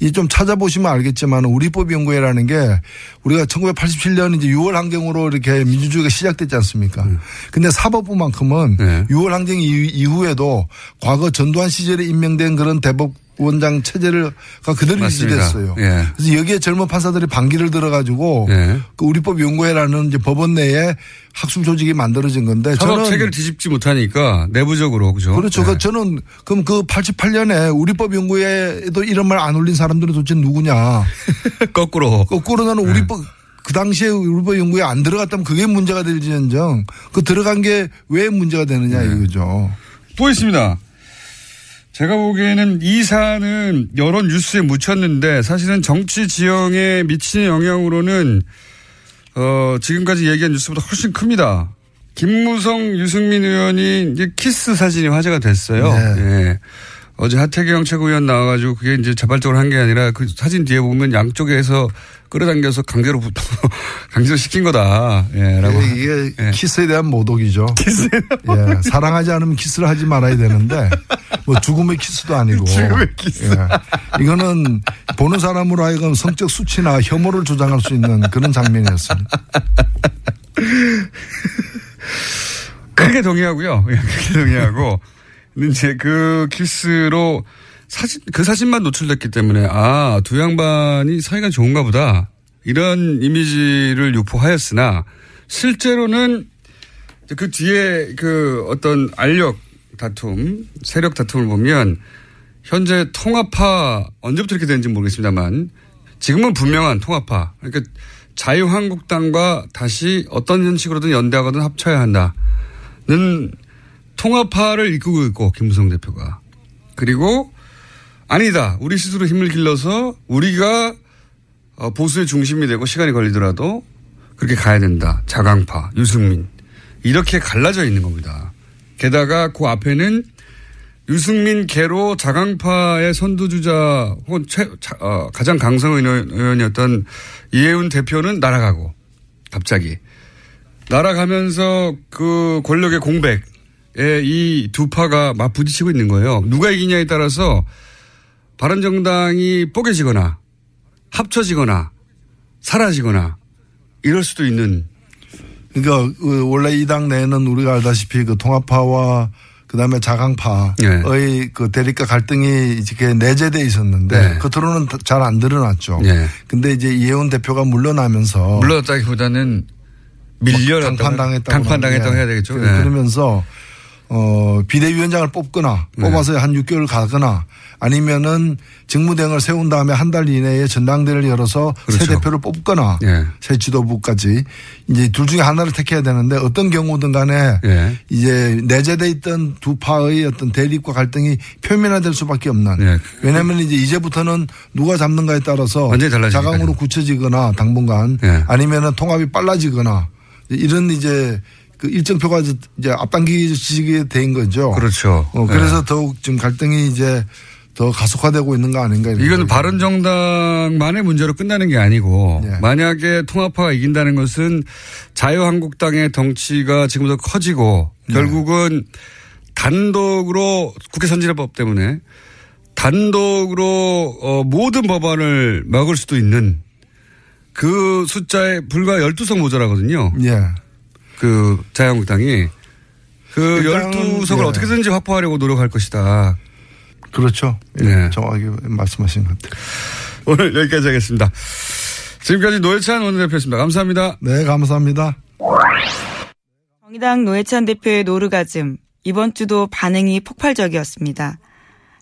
[SPEAKER 6] 이 좀 찾아보시면 알겠지만 우리법 연구회라는 게 우리가 1987년 이제 6월 항쟁으로 이렇게 민주주의가 시작됐지 않습니까? 근데 사법부만큼은
[SPEAKER 3] 네.
[SPEAKER 6] 6월 항쟁 이후- 이후에도 과거 전두환 시절에 임명된 그런 대법 원장 체제를가 그대로
[SPEAKER 3] 맞습니다.
[SPEAKER 6] 유지됐어요.
[SPEAKER 3] 예.
[SPEAKER 6] 그래서 여기에 젊은 판사들이 반기를 들어가지고
[SPEAKER 3] 예.
[SPEAKER 6] 그 우리법 연구회라는 이제 법원 내에 학술 조직이 만들어진 건데 저는
[SPEAKER 3] 체계를 뒤집지 못하니까 내부적으로 그죠?
[SPEAKER 6] 그렇죠.
[SPEAKER 3] 네.
[SPEAKER 6] 그 저는 그럼 그 88년에 우리법 연구회에도 이런 말 안 올린 사람들은 도대체 누구냐?
[SPEAKER 3] 거꾸로.
[SPEAKER 6] 거꾸로 나는 우리법 그 당시에 우리법 연구에 안 들어갔다면 그게 문제가 될지언정 그 들어간 게 왜 문제가 되느냐
[SPEAKER 3] 네.
[SPEAKER 6] 이거죠.
[SPEAKER 3] 또 있습니다. 제가 보기에는 이 사안은 여러 뉴스에 묻혔는데 사실은 정치 지형에 미치는 영향으로는 어, 지금까지 얘기한 뉴스보다 훨씬 큽니다. 김무성, 유승민 의원이 이제 키스 사진이 화제가 됐어요.
[SPEAKER 6] 네.
[SPEAKER 3] 예. 어제 하태경 최고위원 나와가지고 그게 이제 자발적으로 한 게 아니라 그 사진 뒤에 보면 양쪽에서 끌어당겨서 강제로 붙- 강제로 시킨 거다. 예, 라고.
[SPEAKER 6] 이게
[SPEAKER 3] 예.
[SPEAKER 6] 키스에 대한 모독이죠. 예, 사랑하지 않으면 키스를 하지 말아야 되는데 뭐 죽음의 키스도 아니고.
[SPEAKER 3] 죽음의 키스.
[SPEAKER 6] 예. 이거는 보는 사람으로 하여금 성적 수치나 혐오를 조장할 수 있는 그런 장면이었습니다.
[SPEAKER 3] 크게 동의하고요. 예, 크게 동의하고. 근데 이제 그 키스로 사진, 그 사진만 노출됐기 때문에 아, 두 양반이 사이가 좋은가 보다. 이런 이미지를 유포하였으나 실제로는 그 뒤에 그 어떤 알력 다툼, 세력 다툼을 보면 현재 통합파 언제부터 이렇게 되는지 모르겠습니다만 지금은 분명한 통합파. 그러니까 자유한국당과 다시 어떤 형식으로든 연대하거든 합쳐야 한다는 통합파를 이끌고 있고 김무성 대표가. 그리고 아니다. 우리 스스로 힘을 길러서 우리가 어, 보수의 중심이 되고 시간이 걸리더라도 그렇게 가야 된다. 자강파 유승민. 이렇게 갈라져 있는 겁니다. 게다가 그 앞에는 유승민 개로 자강파의 선두주자 혹은 최, 자- 어, 가장 강성 의원- 의원이었던 이해운 대표는 날아가고 갑자기. 날아가면서 그 권력의 공백 이두 파가 맞부딪히고 있는 거예요. 누가 이기냐에 따라서 바른정당이 뽀개지거나 합쳐지거나 사라지거나 이럴 수도 있는
[SPEAKER 6] 그러니까 그 원래 이 당 내에는 우리가 알다시피 그 통합파와 그다음에 자강파의
[SPEAKER 3] 네.
[SPEAKER 6] 그 대립과 갈등이 이렇게 내재돼 있었는데
[SPEAKER 3] 네.
[SPEAKER 6] 겉으로는 잘 안 드러났죠.
[SPEAKER 3] 네.
[SPEAKER 6] 근데 이제 이혜원 대표가 물러나면서
[SPEAKER 3] 물러났다기보다는 밀려났다.
[SPEAKER 6] 강판당했다고
[SPEAKER 3] 강판당했다고 해야 되겠죠.
[SPEAKER 6] 그-
[SPEAKER 3] 네.
[SPEAKER 6] 그러면서 어 비대위원장을 뽑거나
[SPEAKER 3] 네.
[SPEAKER 6] 뽑아서 한 6개월 가거나 아니면은 직무대행을 세운 다음에 한 달 이내에 전당대를 열어서 새
[SPEAKER 3] 그렇죠.
[SPEAKER 6] 대표를 뽑거나
[SPEAKER 3] 예.
[SPEAKER 6] 새 지도부까지 이제 둘 중에 하나를 택해야 되는데 어떤 경우든 간에
[SPEAKER 3] 예.
[SPEAKER 6] 이제 내재돼 있던 두 파의 어떤 대립과 갈등이 표면화될 수밖에 없는
[SPEAKER 3] 예.
[SPEAKER 6] 왜냐하면 이제 이제부터는 누가 잡는가에 따라서. 자강으로 굳혀지거나 당분간
[SPEAKER 3] 예.
[SPEAKER 6] 아니면은 통합이 빨라지거나 이런 이제 그 일정표가 이제 앞당기시게 된 거죠.
[SPEAKER 3] 그렇죠.
[SPEAKER 6] 어,
[SPEAKER 3] 예.
[SPEAKER 6] 그래서 더욱 지금 갈등이 이제 더 가속화되고 있는 거 아닌가.
[SPEAKER 3] 이건
[SPEAKER 6] 생각이
[SPEAKER 3] 바른 정당만의 문제로 끝나는 게 아니고
[SPEAKER 6] 네.
[SPEAKER 3] 만약에 통합파가 이긴다는 것은 자유한국당의 덩치가 지금부터 커지고
[SPEAKER 6] 네.
[SPEAKER 3] 결국은 단독으로 국회 선진화법 때문에 단독으로 어, 모든 법안을 막을 수도 있는 그 숫자에 불과 12석 모자라거든요.
[SPEAKER 6] 예.
[SPEAKER 3] 그 자유한국당이 그
[SPEAKER 6] 일단은,
[SPEAKER 3] 12석을
[SPEAKER 6] 예.
[SPEAKER 3] 어떻게든지 확보하려고 노력할 것이다.
[SPEAKER 6] 그렇죠. 예.
[SPEAKER 3] 네.
[SPEAKER 6] 정확하게 말씀하신 것 같아요.
[SPEAKER 3] 오늘 여기까지 하겠습니다. 지금까지 노회찬 원내대표였습니다. 감사합니다.
[SPEAKER 6] 네, 감사합니다.
[SPEAKER 2] 정의당 노회찬 대표의 노르가즘 이번 주도 반응이 폭발적이었습니다.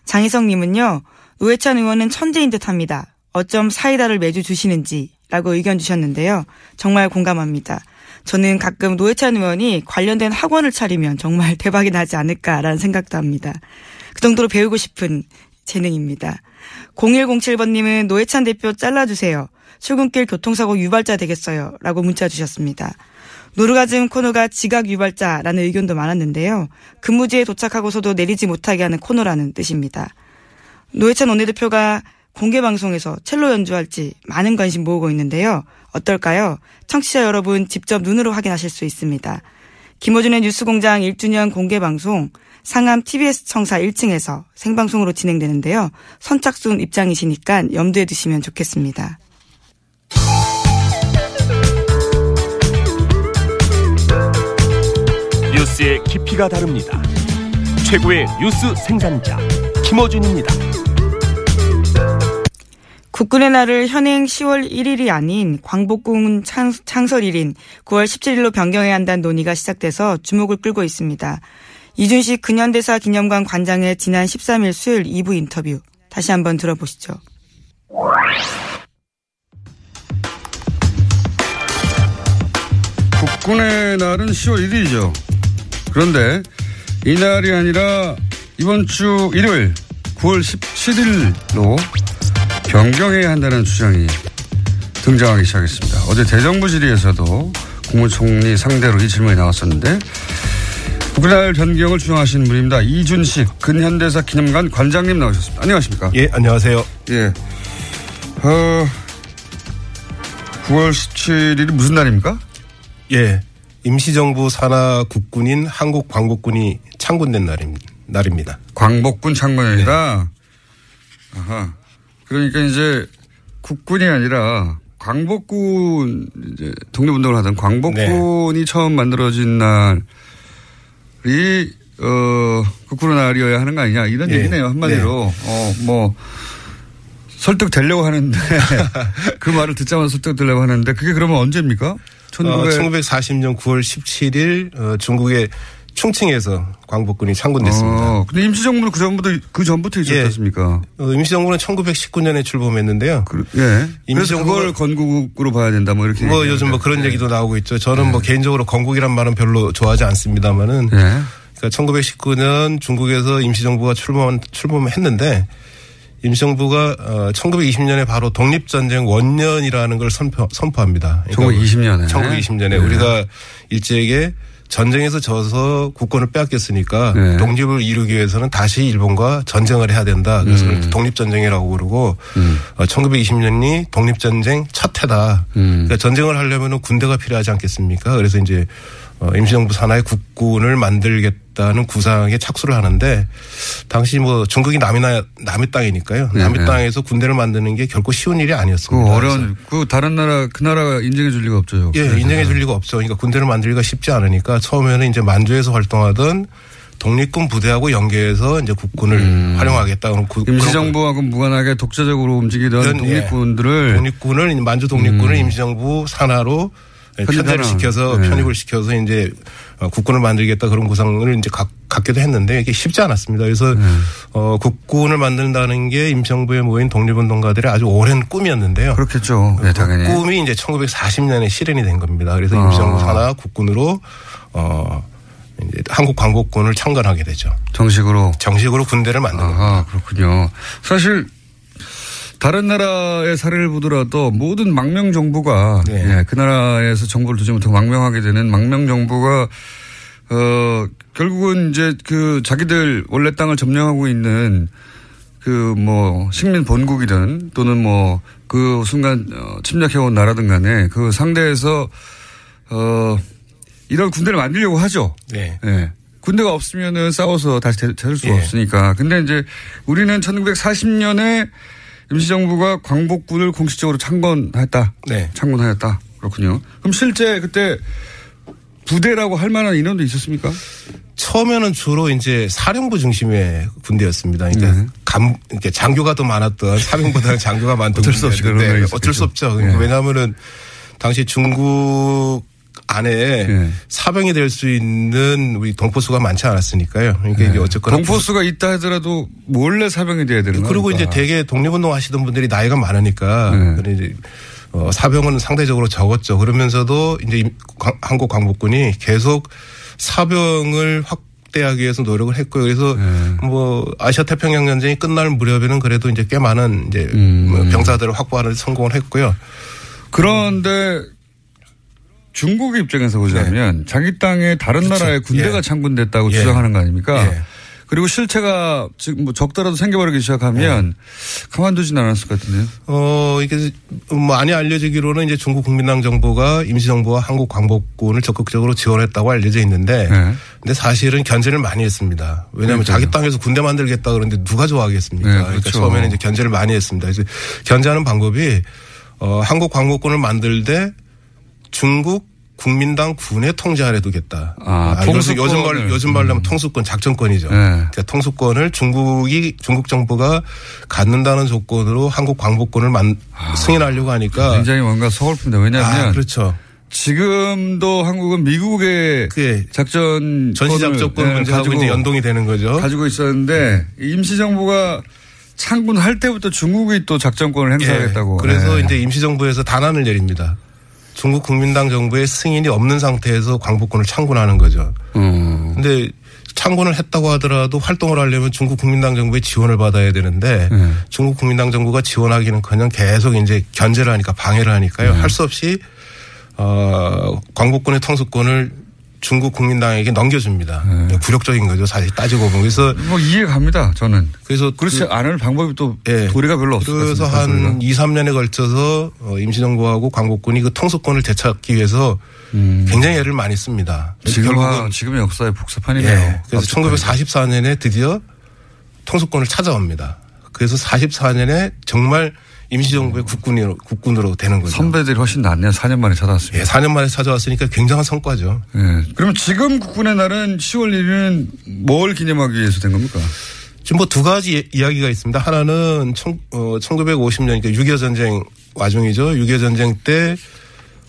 [SPEAKER 2] 장희성 님은요. 노회찬 의원은 천재인 듯 합니다. 어쩜 사이다를 매주 주시는지 라고 의견 주셨는데요. 정말 공감합니다. 저는 가끔 노회찬 의원이 관련된 학원을 차리면 정말 대박이 나지 않을까라는 생각도 합니다. 그 정도로 배우고 싶은 재능입니다. 0107번님은 노회찬 대표 잘라주세요. 출근길 교통사고 유발자 되겠어요. 라고 문자 주셨습니다. 노르가즘 코너가 지각 유발자라는 의견도 많았는데요. 근무지에 도착하고서도 내리지 못하게 하는 코너라는 뜻입니다. 노회찬 원내대표가 공개 방송에서 첼로 연주할지 많은 관심 모으고 있는데요. 어떨까요? 청취자 여러분 직접 눈으로 확인하실 수 있습니다. 김호준의 뉴스공장 1주년 공개 방송 상암 TBS 청사 1층에서 생방송으로 진행되는데요. 선착순 입장이시니까 염두에 두시면 좋겠습니다.
[SPEAKER 7] 뉴스의 깊이가 다릅니다. 최고의 뉴스 생산자 김어준입니다.
[SPEAKER 2] 국군의 날을 현행 10월 1일이 아닌 광복군 창, 창설일인 9월 17일로 변경해야 한다는 논의가 시작돼서 주목을 끌고 있습니다. 이준식 근현대사 기념관 관장의 지난 13일 수요일 2부 인터뷰 다시 한번 들어보시죠.
[SPEAKER 3] 국군의 날은 10월 1일이죠. 그런데 이날이 아니라 이번 주 일요일 9월 17일로 변경해야 한다는 주장이 등장하기 시작했습니다. 어제 대정부 질의에서도 국무총리 상대로 이 질문이 나왔었는데 날 변경을 주장하시는 분입니다. 이준식 근현대사 기념관 관장님 나오셨습니다. 안녕하십니까?
[SPEAKER 8] 예, 안녕하세요.
[SPEAKER 3] 예. 어, 9월 17일이 무슨 날입니까?
[SPEAKER 8] 예. 임시정부 산하 국군인 한국 광복군이 창군된 날입니다. 날입니다.
[SPEAKER 3] 광복군 창건이다. 아하. 그러니까 이제 국군이 아니라 광복군 이제 독립운동을 하던 광복군이 처음 만들어진 날이 어 국군의 날이어야 하는 거 아니냐 이런
[SPEAKER 8] 예.
[SPEAKER 3] 얘기네요 한마디로 어뭐 설득되려고 하는데 그 말을 듣자마자 설득되려고 하는데 그게 그러면 언제입니까?
[SPEAKER 8] 어,
[SPEAKER 3] 1900
[SPEAKER 8] 1940년 9월 17일 어, 중국의 충칭에서 광복군이 창군됐습니다.
[SPEAKER 3] 어, 근데 임시정부는 그 전부터 그 전부터 있었지
[SPEAKER 8] 예. 어, 임시정부는 1919년에 출범했는데요.
[SPEAKER 3] 그, 예. 그래서
[SPEAKER 8] 임시정부가-
[SPEAKER 3] 그걸 건국으로 봐야 된다 뭐 이렇게.
[SPEAKER 8] 뭐. 요즘 뭐 그런
[SPEAKER 3] 예.
[SPEAKER 8] 얘기도 나오고 있죠. 저는 뭐 개인적으로 건국이란 말은 별로 좋아하지 않습니다만은
[SPEAKER 3] 예.
[SPEAKER 8] 그러니까 1919년 중국에서 임시정부가 출범 출범했는데 임시정부가 어 1920년에 바로 독립전쟁 원년이라는 걸 선포, 선포합니다. 그러니까
[SPEAKER 3] 1920년에.
[SPEAKER 8] 1920년에
[SPEAKER 3] 네.
[SPEAKER 8] 우리가 일제에게 전쟁에서 져서 국권을 빼앗겼으니까
[SPEAKER 3] 네.
[SPEAKER 8] 독립을 이루기 위해서는 다시 일본과 전쟁을 해야 된다. 그래서
[SPEAKER 3] 음.
[SPEAKER 8] 독립전쟁이라고 부르고 어, 1920년이 독립전쟁 첫 해다.
[SPEAKER 3] 음.
[SPEAKER 8] 그러니까 전쟁을 하려면 군대가 필요하지 않겠습니까? 그래서 이제 어, 임시정부 산하의 국군을 만들겠 만 들겠다는 구상에 착수를 하는데 당시 뭐 중국이 남의 나 남의 땅이니까요.
[SPEAKER 3] 네,
[SPEAKER 8] 남의
[SPEAKER 3] 네.
[SPEAKER 8] 땅에서 군대를 만드는 게 결코 쉬운 일이
[SPEAKER 3] 그
[SPEAKER 8] 아니었습니다.
[SPEAKER 3] 어려운, 그 다른 나라, 그 나라가 인정해 줄 리가 없죠.
[SPEAKER 8] 예, 인정해 줄 리가 없죠. 그러니까 군대를 만들기가 쉽지 않으니까 처음에는 이제 만주에서 활동하던 독립군 부대하고 연계해서 이제 국군을 활용하겠다. 그런 구-
[SPEAKER 3] 임시정부하고 무관하게 독자적으로 움직이던
[SPEAKER 8] 예.
[SPEAKER 3] 독립군들을
[SPEAKER 8] 독립군을 만주 독립군을 임시정부 산하로 편대를
[SPEAKER 3] 편입하는,
[SPEAKER 8] 시켜서
[SPEAKER 3] 네.
[SPEAKER 8] 편입을 시켜서 이제 어, 국군을 만들겠다 그런 구상을 이제 갖, 갖기도 했는데 이게 쉽지 않았습니다. 그래서
[SPEAKER 3] 네.
[SPEAKER 8] 어, 국군을 만든다는 게 임시정부에 모인 독립운동가들의 아주 오랜 꿈이었는데요.
[SPEAKER 3] 그렇겠죠. 네, 당연히.
[SPEAKER 8] 그 꿈이 이제 1940년에 실현이 된 겁니다. 그래서
[SPEAKER 3] 아.
[SPEAKER 8] 임시정부 산하 국군으로 어 이제 한국 광복군을 창건하게 되죠.
[SPEAKER 3] 정식으로.
[SPEAKER 8] 정식으로 군대를 만든 겁니다.
[SPEAKER 3] 아하, 그렇군요. 사실 다른 나라의 사례를 보더라도 모든 망명 정부가
[SPEAKER 8] 네.
[SPEAKER 3] 예, 그 나라에서 정부를 두지 못하고 망명하게 되는 망명 정부가 어 결국은 이제 그 자기들 원래 땅을 점령하고 있는 그 뭐 식민 본국이든 또는 뭐 그 순간 어, 침략해온 나라든 간에 그 상대에서 어 이런 군대를 만들려고 하죠.
[SPEAKER 8] 네.
[SPEAKER 3] 예. 군대가 없으면은 싸워서 다시 되- 되을 수가
[SPEAKER 8] 예.
[SPEAKER 3] 없으니까. 근데 이제 우리는 1940년에 임시정부가 광복군을 공식적으로 창건했다.
[SPEAKER 8] 네.
[SPEAKER 3] 창건하였다. 그렇군요. 그럼 실제 그때 부대라고 할 만한 인원도 있었습니까?
[SPEAKER 8] 처음에는 주로 이제 사령부 중심의 군대였습니다. 그러니까
[SPEAKER 3] 네.
[SPEAKER 8] 감, 이렇게 장교가 더 많았던 사병보다는 장교가 많던
[SPEAKER 3] 어쩔 수 없이 그런
[SPEAKER 8] 어쩔 수. 없죠.
[SPEAKER 3] 네.
[SPEAKER 8] 왜냐하면은 당시 중국 안에
[SPEAKER 3] 네.
[SPEAKER 8] 사병이 될 수 있는 우리 동포수가 많지 않았으니까요. 그러니까 이게 어쨌거나
[SPEAKER 3] 동포수가 있다 하더라도 몰래 사병이 돼야 되는 거니까.
[SPEAKER 8] 그리고 이제 대개 독립운동 하시던 분들이 나이가 많으니까
[SPEAKER 3] 네.
[SPEAKER 8] 이제 어, 사병은 상대적으로 적었죠. 그러면서도 이제 한국 광복군이 계속 사병을 확대하기 위해서 노력을 했고요. 그래서
[SPEAKER 3] 네.
[SPEAKER 8] 뭐 아시아 태평양 전쟁이 끝날 무렵에는 그래도 이제 꽤 많은 이제
[SPEAKER 3] 음.
[SPEAKER 8] 뭐 병사들을 확보하는 데 성공을 했고요.
[SPEAKER 3] 그런데 중국의 입장에서 보자면 자기 땅에 다른 나라의 군대가
[SPEAKER 8] 예.
[SPEAKER 3] 창군됐다고
[SPEAKER 8] 예.
[SPEAKER 3] 주장하는 거 아닙니까?
[SPEAKER 8] 예.
[SPEAKER 3] 그리고 실체가 지금 뭐 적더라도 생겨버리기 시작하면 가만두진 않았을 것 같은데요.
[SPEAKER 8] 어, 이게 많이 알려지기로는 이제 중국 국민당 정부가 임시정부와 한국 광복군을 적극적으로 지원했다고 알려져 있는데
[SPEAKER 3] 네.
[SPEAKER 8] 근데 사실은 견제를 많이 했습니다. 왜냐하면
[SPEAKER 3] 그러니까요.
[SPEAKER 8] 자기 땅에서 군대 만들겠다 그러는데 누가 좋아하겠습니까?
[SPEAKER 3] 네,
[SPEAKER 8] 그러니까
[SPEAKER 3] 그렇죠.
[SPEAKER 8] 처음에는 이제 견제를 많이 했습니다. 그래서 견제하는 방법이 어, 한국 광복군을 만들되 중국 국민당 군의 통제 아래 두겠다.
[SPEAKER 3] 아,
[SPEAKER 8] 요즘, 요즘 말
[SPEAKER 3] 통수권을.
[SPEAKER 8] 요즘 말로 하면 통수권 작전권이죠.
[SPEAKER 3] 네.
[SPEAKER 8] 그러니까 통수권을 중국이 중국 정부가 갖는다는 조건으로 한국 광복군을 만, 승인하려고 하니까
[SPEAKER 3] 굉장히 뭔가 서글픕니다. 왜냐하면
[SPEAKER 8] 아, 그렇죠.
[SPEAKER 3] 지금도 한국은 미국의 작전
[SPEAKER 8] 전시작전권
[SPEAKER 3] 네,
[SPEAKER 8] 문제하고
[SPEAKER 3] 가지고
[SPEAKER 8] 이제 연동이 되는 거죠.
[SPEAKER 3] 가지고 있었는데 임시정부가 창군할 때부터 중국이 또 작전권을 행사하겠다고.
[SPEAKER 8] 예, 그래서
[SPEAKER 3] 네.
[SPEAKER 8] 이제 임시정부에서 단안을 내립니다. 중국 국민당 정부의 승인이 없는 상태에서 광복군을 창군하는 거죠.
[SPEAKER 3] 음.
[SPEAKER 8] 근데 창군을 했다고 하더라도 활동을 하려면 중국 국민당 정부의 지원을 받아야 되는데
[SPEAKER 3] 네.
[SPEAKER 8] 중국 국민당 정부가 지원하기는커녕 계속 이제 견제를 하니까 방해를 하니까요.
[SPEAKER 3] 네.
[SPEAKER 8] 할수 없이 어 광복군의 통수권을 중국 국민당에게 넘겨줍니다.
[SPEAKER 3] 네.
[SPEAKER 8] 굴욕적인 거죠. 사실 따지고 보면 그래서
[SPEAKER 3] 뭐 이해 갑니다. 저는.
[SPEAKER 8] 그래서
[SPEAKER 3] 그렇지
[SPEAKER 8] 그-
[SPEAKER 3] 않을 방법이 또
[SPEAKER 8] 예.
[SPEAKER 3] 도리가 별로 것
[SPEAKER 8] 그래서. 한 2, 3년에 걸쳐서 어, 임시정부하고 광복군이 그 통수권을 되찾기 위해서 굉장히 애를 많이 씁니다.
[SPEAKER 3] 음. 지금과 지금의 역사의 복사판이네요.
[SPEAKER 8] 예. 그래서 1944년에 드디어 통수권을 찾아옵니다. 그래서 44년에 정말 임시정부의 국군으로, 국군으로 되는 거죠.
[SPEAKER 3] 선배들이 훨씬 낫네요. 4년 만에 찾아왔습니다.
[SPEAKER 8] 예, 4년 만에 찾아왔으니까 굉장한 성과죠.
[SPEAKER 3] 예. 그럼 지금 국군의 날은 10월 1일은 뭘 기념하기 위해서 된 겁니까?
[SPEAKER 8] 지금 뭐 두 가지 이- 이야기가 있습니다. 하나는 청, 어, 1950년, 그러니까 6.25 전쟁 와중이죠. 6.25 전쟁 때,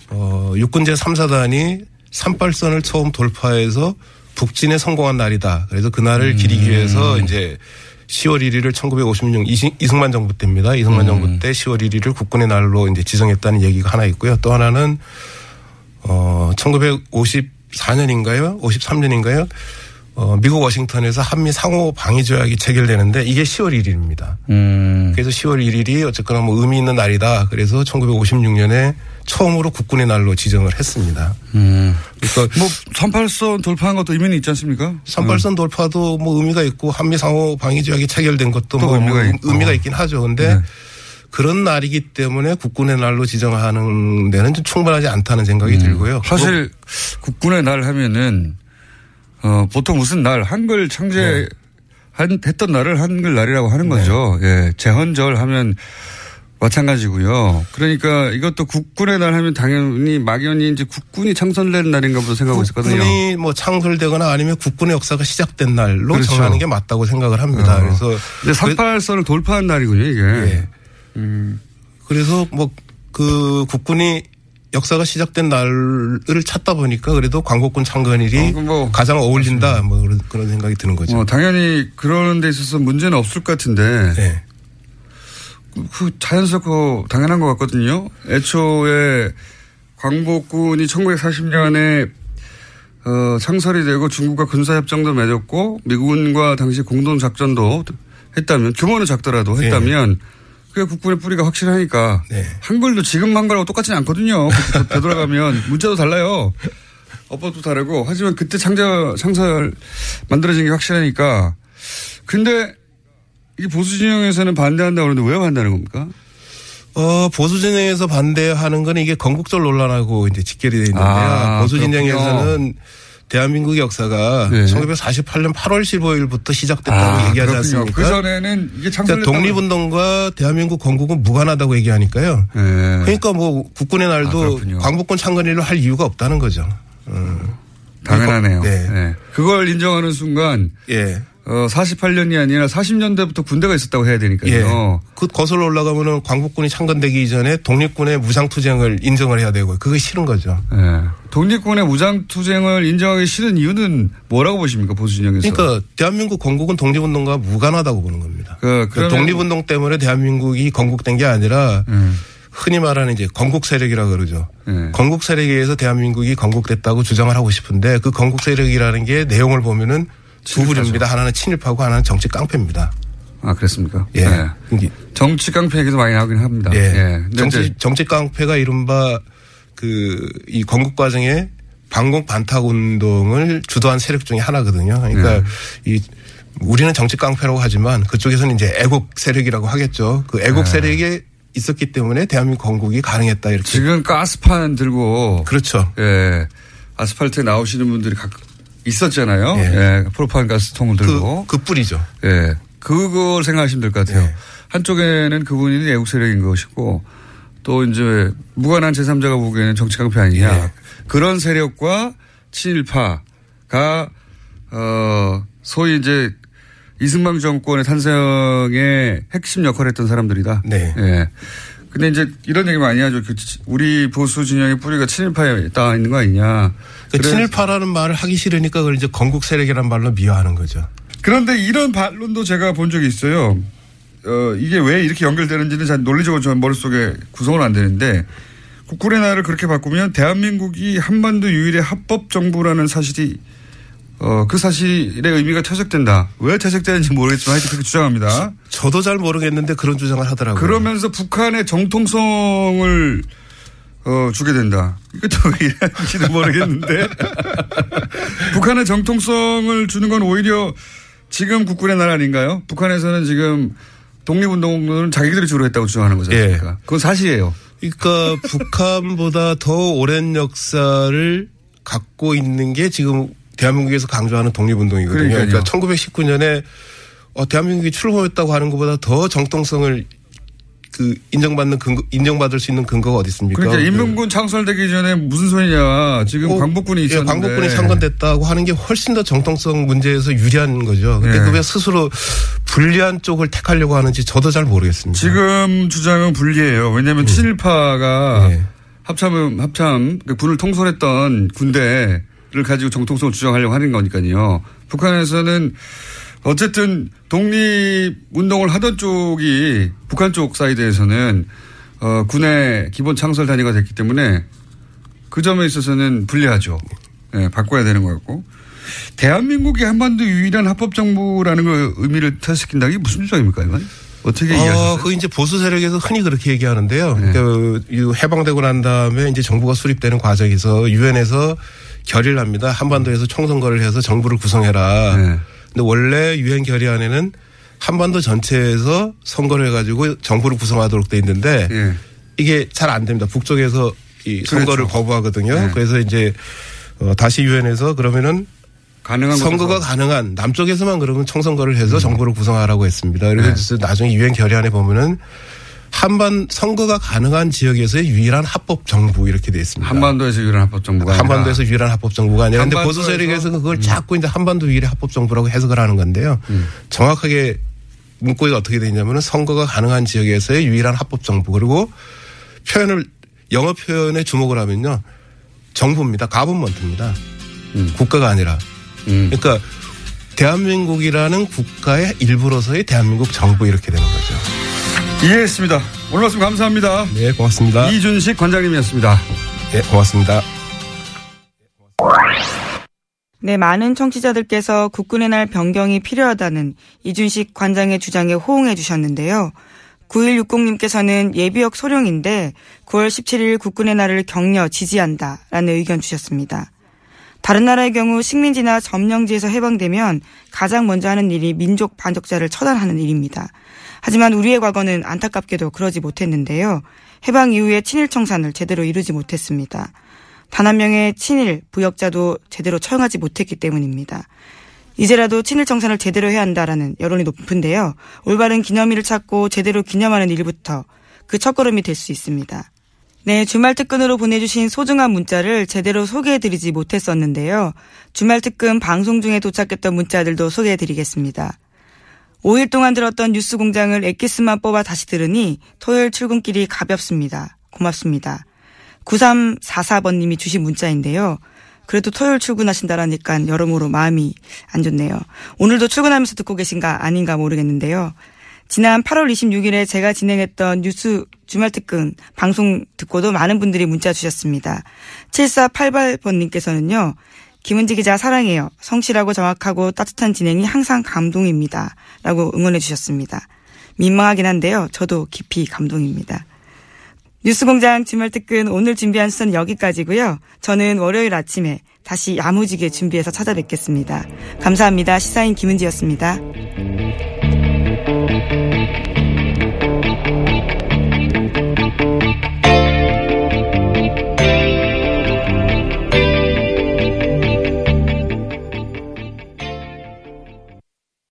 [SPEAKER 8] 어, 육군제 3사단이 38선을 처음 돌파해서 북진에 성공한 날이다. 그래서 그날을 기리기 위해서 이제 10월 1일을 1956 이승, 이승만 정부 때입니다. 이승만 정부 때 10월 1일을 국군의 날로 이제 지정했다는 얘기가 하나 있고요. 또 하나는 어 1954년인가요? 53년인가요? 어 미국 워싱턴에서 한미 상호 방위 조약이 체결되는데 이게 10월 1일입니다.
[SPEAKER 3] 음.
[SPEAKER 8] 그래서 10월 1일이 어쨌거나 뭐 의미 있는 날이다. 그래서 1956년에 처음으로 국군의 날로 지정을 했습니다.
[SPEAKER 3] 음.
[SPEAKER 8] 그러니까
[SPEAKER 3] 뭐 38선 돌파한 것도 의미는 있지 않습니까?
[SPEAKER 8] 38선 돌파도 뭐 의미가 있고 한미 상호 방위 조약이 체결된 것도 또뭐
[SPEAKER 3] 의미가
[SPEAKER 8] 뭐
[SPEAKER 3] 있고.
[SPEAKER 8] 의미가 있긴 하죠. 근데
[SPEAKER 3] 네.
[SPEAKER 8] 그런 날이기 때문에 국군의 날로 지정하는 데는 좀 충분하지 않다는 생각이 들고요.
[SPEAKER 3] 사실 국군의 날 하면은 어, 보통 무슨 날, 한글 창제,
[SPEAKER 8] 네.
[SPEAKER 3] 한, 했던 날을 한글 날이라고 하는 거죠. 예. 재헌절 하면 마찬가지고요. 그러니까 이것도 국군의 날 하면 당연히 막연히 이제 국군이 창설된 날인가 보다 생각하고 있었거든요.
[SPEAKER 8] 국군이 뭐 창설되거나 아니면 국군의 역사가 시작된 날로
[SPEAKER 3] 그렇죠.
[SPEAKER 8] 정하는 게 맞다고 생각을 합니다.
[SPEAKER 3] 어.
[SPEAKER 8] 그래서
[SPEAKER 3] 근데 38선을 돌파한 날이군요, 이게.
[SPEAKER 8] 예.
[SPEAKER 3] 음.
[SPEAKER 8] 그래서 뭐 그 국군이 역사가 시작된 날을 찾다 보니까 그래도 광복군 창건일이
[SPEAKER 3] 어, 뭐
[SPEAKER 8] 가장 어울린다 뭐 그런, 그런 생각이 드는 거죠.
[SPEAKER 3] 어, 당연히 그러는 데 있어서 문제는 없을 것 같은데.
[SPEAKER 8] 네.
[SPEAKER 3] 그 자연스럽고 당연한 것 같거든요. 애초에 광복군이 1940년에 어, 창설이 되고 중국과 군사협정도 맺었고 미군과 당시 공동작전도 했다면 규모는 작더라도 했다면 그게 국군의 뿌리가 확실하니까
[SPEAKER 8] 네.
[SPEAKER 3] 한글도 지금 한글하고 똑같지는 않거든요. 되돌아가면 문자도 달라요. 어법도 다르고 하지만 그때 창자, 창설 만들어진 게 확실하니까 근데 이게 보수 진영에서는 반대한다고 그러는데 왜 반대하는 겁니까?
[SPEAKER 8] 어, 보수 진영에서 반대하는 건 이게 건국절 논란하고 이제 직결이 되어 있는데요.
[SPEAKER 3] 아,
[SPEAKER 8] 보수. 진영에서는 대한민국 역사가
[SPEAKER 3] 네.
[SPEAKER 8] 1948년 8월 15일부터 시작됐다고
[SPEAKER 3] 아,
[SPEAKER 8] 얘기하지
[SPEAKER 3] 그렇군요.
[SPEAKER 8] 않습니까?
[SPEAKER 3] 그 전에는 이게
[SPEAKER 8] 그러니까
[SPEAKER 3] 창설됐다고
[SPEAKER 8] 독립운동과 대한민국 건국은 무관하다고 얘기하니까요.
[SPEAKER 3] 네.
[SPEAKER 8] 그러니까 뭐 국군의
[SPEAKER 3] 아,
[SPEAKER 8] 날도
[SPEAKER 3] 그렇군요.
[SPEAKER 8] 광복군 창건일을 할 이유가 없다는 거죠.
[SPEAKER 3] 당연하네요.
[SPEAKER 8] 네.
[SPEAKER 3] 네. 그걸 인정하는 순간
[SPEAKER 8] 예.
[SPEAKER 3] 어, 48년이 아니라 40년대부터 군대가 있었다고 해야
[SPEAKER 8] 예.
[SPEAKER 3] 되니까요.
[SPEAKER 8] 그 거슬러 올라가면은 광복군이 창건되기 이전에 독립군의 무장투쟁을 인정을 해야 되고 그게 싫은 거죠.
[SPEAKER 3] 네. 독립군의 무장투쟁을 인정하기 싫은 이유는 뭐라고 보십니까 보수 진영에서?
[SPEAKER 8] 그러니까 대한민국 건국은 독립운동과 무관하다고 보는 겁니다.
[SPEAKER 3] 그, 그러면-
[SPEAKER 8] 독립운동 때문에 대한민국이 건국된 게 아니라
[SPEAKER 3] 음.
[SPEAKER 8] 흔히 말하는 이제 건국 세력이라 그러죠.
[SPEAKER 3] 네.
[SPEAKER 8] 건국 세력에 의해서 대한민국이 건국됐다고 주장을 하고 싶은데 그 건국 세력이라는 게 내용을 보면은 두 부류입니다. 하나는 친일파고 하나는 정치 깡패입니다.
[SPEAKER 3] 아 그렇습니까?
[SPEAKER 8] 예.
[SPEAKER 3] 네.
[SPEAKER 8] 이게
[SPEAKER 3] 정치 깡패 얘기도 많이 하긴 합니다.
[SPEAKER 8] 예.
[SPEAKER 3] 예.
[SPEAKER 8] 정치, 정치 깡패가 이른바 그 이 건국 과정에 반공 반탁 운동을 주도한 세력 중에 하나거든요. 그러니까
[SPEAKER 3] 네.
[SPEAKER 8] 이 우리는 정치 깡패라고 하지만 그쪽에서는 이제 애국 세력이라고 하겠죠. 그 애국
[SPEAKER 3] 네.
[SPEAKER 8] 세력이 있었기 때문에 대한민국 건국이 가능했다 이렇게.
[SPEAKER 3] 지금 가스판 들고
[SPEAKER 8] 그렇죠.
[SPEAKER 3] 예. 아스팔트에 나오시는 분들이 각 있었잖아요.
[SPEAKER 8] 예.
[SPEAKER 3] 예. 프로파인 가스통을 들고.
[SPEAKER 8] 그, 그 뿌리죠.
[SPEAKER 3] 예. 그걸 생각하시면 될 것 같아요.
[SPEAKER 8] 네.
[SPEAKER 3] 한쪽에는 그분이 애국 세력인 것이고 또 이제 무관한 제3자가 보기에는 정치 깡패 아니냐.
[SPEAKER 8] 예.
[SPEAKER 3] 그런 세력과 친일파가 어 소위 이제 이승만 정권의 탄생의 핵심 역할을 했던 사람들이다.
[SPEAKER 8] 네.
[SPEAKER 3] 예. 근데 이제 이런 얘기 많이 하죠. 그 우리 보수 진영의 뿌리가 친일파에 따 있는 거 아니냐.
[SPEAKER 8] 그
[SPEAKER 3] 그래서-
[SPEAKER 8] 친일파라는 말을 하기 싫으니까 그걸 이제 건국 세력이라는 말로 미화하는 거죠.
[SPEAKER 3] 그런데 이런 반론도 제가 본 적이 있어요. 어, 이게 왜 이렇게 연결되는지는 잘 논리적으로 저 머릿속에 구성은 안 되는데 국군의 날을 그렇게 바꾸면 대한민국이 한반도 유일의 합법 정부라는 사실이 어, 그 사실의 의미가 퇴색된다. 왜 퇴색되는지 모르겠지만 하여튼 그렇게 주장합니다.
[SPEAKER 8] 저도 잘 모르겠는데 그런 주장을 하더라고요.
[SPEAKER 3] 그러면서 북한의 정통성을 어, 주게 된다. 이것도 왜 이런지는 모르겠는데. 북한의 정통성을 주는 건 오히려 지금 국군의 날 아닌가요? 북한에서는 지금 독립운동은 자기들이 주로 했다고 주장하는 거지
[SPEAKER 8] 예.
[SPEAKER 3] 그건 사실이에요.
[SPEAKER 8] 그러니까 북한보다 더 오랜 역사를 갖고 있는 게 지금 대한민국에서 강조하는 독립운동이거든요.
[SPEAKER 3] 그러니까요.
[SPEAKER 8] 그러니까 1919년에 어, 대한민국이 출범했다고 하는 것보다 더 정통성을 그 인정받는 근거, 인정받을 수 있는 근거가 어디 있습니까?
[SPEAKER 3] 그러니까
[SPEAKER 8] 그-
[SPEAKER 3] 인민군 창설되기 전에 무슨 소리냐. 지금
[SPEAKER 8] 어,
[SPEAKER 3] 광복군이
[SPEAKER 8] 예,
[SPEAKER 3] 있었는데.
[SPEAKER 8] 광복군이 창건됐다고 하는 게 훨씬 더 정통성 문제에서 유리한 거죠. 근데
[SPEAKER 3] 예.
[SPEAKER 8] 그왜 스스로 불리한 쪽을 택하려고 하는지 저도 잘 모르겠습니다.
[SPEAKER 3] 지금 주장은 불리해요. 왜냐하면 친일파가
[SPEAKER 8] 예.
[SPEAKER 3] 합참 합참 그 군을 통솔했던 군대를 가지고 정통성을 주장하려고 하는 거니까요. 북한에서는 어쨌든 독립 운동을 하던 쪽이 북한 쪽 사이드에서는 어, 군의 기본 창설 단위가 됐기 때문에 그 점에 있어서는 불리하죠. 예, 바꿔야 되는 것 같고. 대한민국이 한반도 유일한 합법 정부라는 거 의미를 퇴색시킨다. 이게 무슨 주장입니까, 이건? 어떻게
[SPEAKER 8] 어,
[SPEAKER 3] 이해하셨어요?
[SPEAKER 8] 그 이제 보수 세력에서 흔히 그렇게 얘기하는데요.
[SPEAKER 3] 네.
[SPEAKER 8] 그 해방되고 난 다음에 이제 정부가 수립되는 과정에서 유엔에서 결의를 합니다. 한반도에서 총선거를 해서 정부를 구성해라.
[SPEAKER 3] 네.
[SPEAKER 8] 근데 원래 유엔 결의안에는 한반도 전체에서 선거를 해가지고 정부를 구성하도록 돼 있는데
[SPEAKER 3] 예.
[SPEAKER 8] 이게 잘 안 됩니다. 북쪽에서 이 선거를
[SPEAKER 3] 그렇죠.
[SPEAKER 8] 거부하거든요.
[SPEAKER 3] 네.
[SPEAKER 8] 그래서 이제 어, 다시 유엔에서 그러면은
[SPEAKER 3] 가능한
[SPEAKER 8] 선거가. 가능한 남쪽에서만 그러면 총선거를 해서
[SPEAKER 3] 음.
[SPEAKER 8] 정부를 구성하라고 했습니다. 그래서
[SPEAKER 3] 네.
[SPEAKER 8] 나중에 유엔 결의안에 보면은 한반 선거가 가능한 지역에서의 유일한 합법 정부 이렇게 돼 있습니다.
[SPEAKER 3] 한반도에서 유일한 합법 정부가 아니라
[SPEAKER 8] 한반도에서 유일한 합법 정부가 아니라 근데 보수 세력에서는 그걸 자꾸 이제 한반도 유일의 합법 정부라고 해석을 하는 건데요.
[SPEAKER 3] 음.
[SPEAKER 8] 정확하게 문구가 어떻게 되어 있냐면은 선거가 가능한 지역에서의 유일한 합법 정부 그리고 표현을 영어 표현에 주목을 하면요. 정부입니다. 가분먼트입니다.
[SPEAKER 3] 음.
[SPEAKER 8] 국가가 아니라.
[SPEAKER 3] 음.
[SPEAKER 8] 그러니까 대한민국이라는 국가의 일부로서의 대한민국 정부 이렇게 되는 거죠.
[SPEAKER 3] 이해했습니다. 오늘 말씀 감사합니다.
[SPEAKER 8] 네, 고맙습니다.
[SPEAKER 3] 이준식 관장님이었습니다.
[SPEAKER 8] 네, 고맙습니다.
[SPEAKER 2] 네, 많은 청취자들께서 국군의 날 변경이 필요하다는 이준식 관장의 주장에 호응해 주셨는데요. 9160님께서는 예비역 소령인데 9월 17일 국군의 날을 격려 지지한다 라는 의견 주셨습니다. 다른 나라의 경우 식민지나 점령지에서 해방되면 가장 먼저 하는 일이 민족 반역자를 처단하는 일입니다. 하지만 우리의 과거는 안타깝게도 그러지 못했는데요. 해방 이후에 친일 청산을 제대로 이루지 못했습니다. 단 한 명의 친일 부역자도 제대로 처형하지 못했기 때문입니다. 이제라도 친일 청산을 제대로 해야 한다라는 여론이 높은데요. 올바른 기념일을 찾고 제대로 기념하는 일부터 그 첫걸음이 될 수 있습니다. 네, 주말 특근으로 보내주신 소중한 문자를 제대로 소개해드리지 못했었는데요. 주말 특근 방송 중에 도착했던 문자들도 소개해드리겠습니다. 5일 동안 들었던 뉴스 공장을 엑기스만 뽑아 다시 들으니 토요일 출근길이 가볍습니다. 고맙습니다. 9344번님이 주신 문자인데요. 그래도 토요일 출근하신다라니까 여러모로 마음이 안 좋네요. 오늘도 출근하면서 듣고 계신가 아닌가 모르겠는데요. 지난 8월 26일에 제가 진행했던 뉴스 주말 특근 방송 듣고도 많은 분들이 문자 주셨습니다. 7488번님께서는요. 김은지 기자 사랑해요. 성실하고 정확하고 따뜻한 진행이 항상 감동입니다. 라고 응원해 주셨습니다. 민망하긴 한데요. 저도 깊이 감동입니다. 뉴스공장 주말 특근 오늘 준비한 수는 여기까지고요. 저는 월요일 아침에 다시 야무지게 준비해서 찾아뵙겠습니다. 감사합니다. 시사인 김은지였습니다.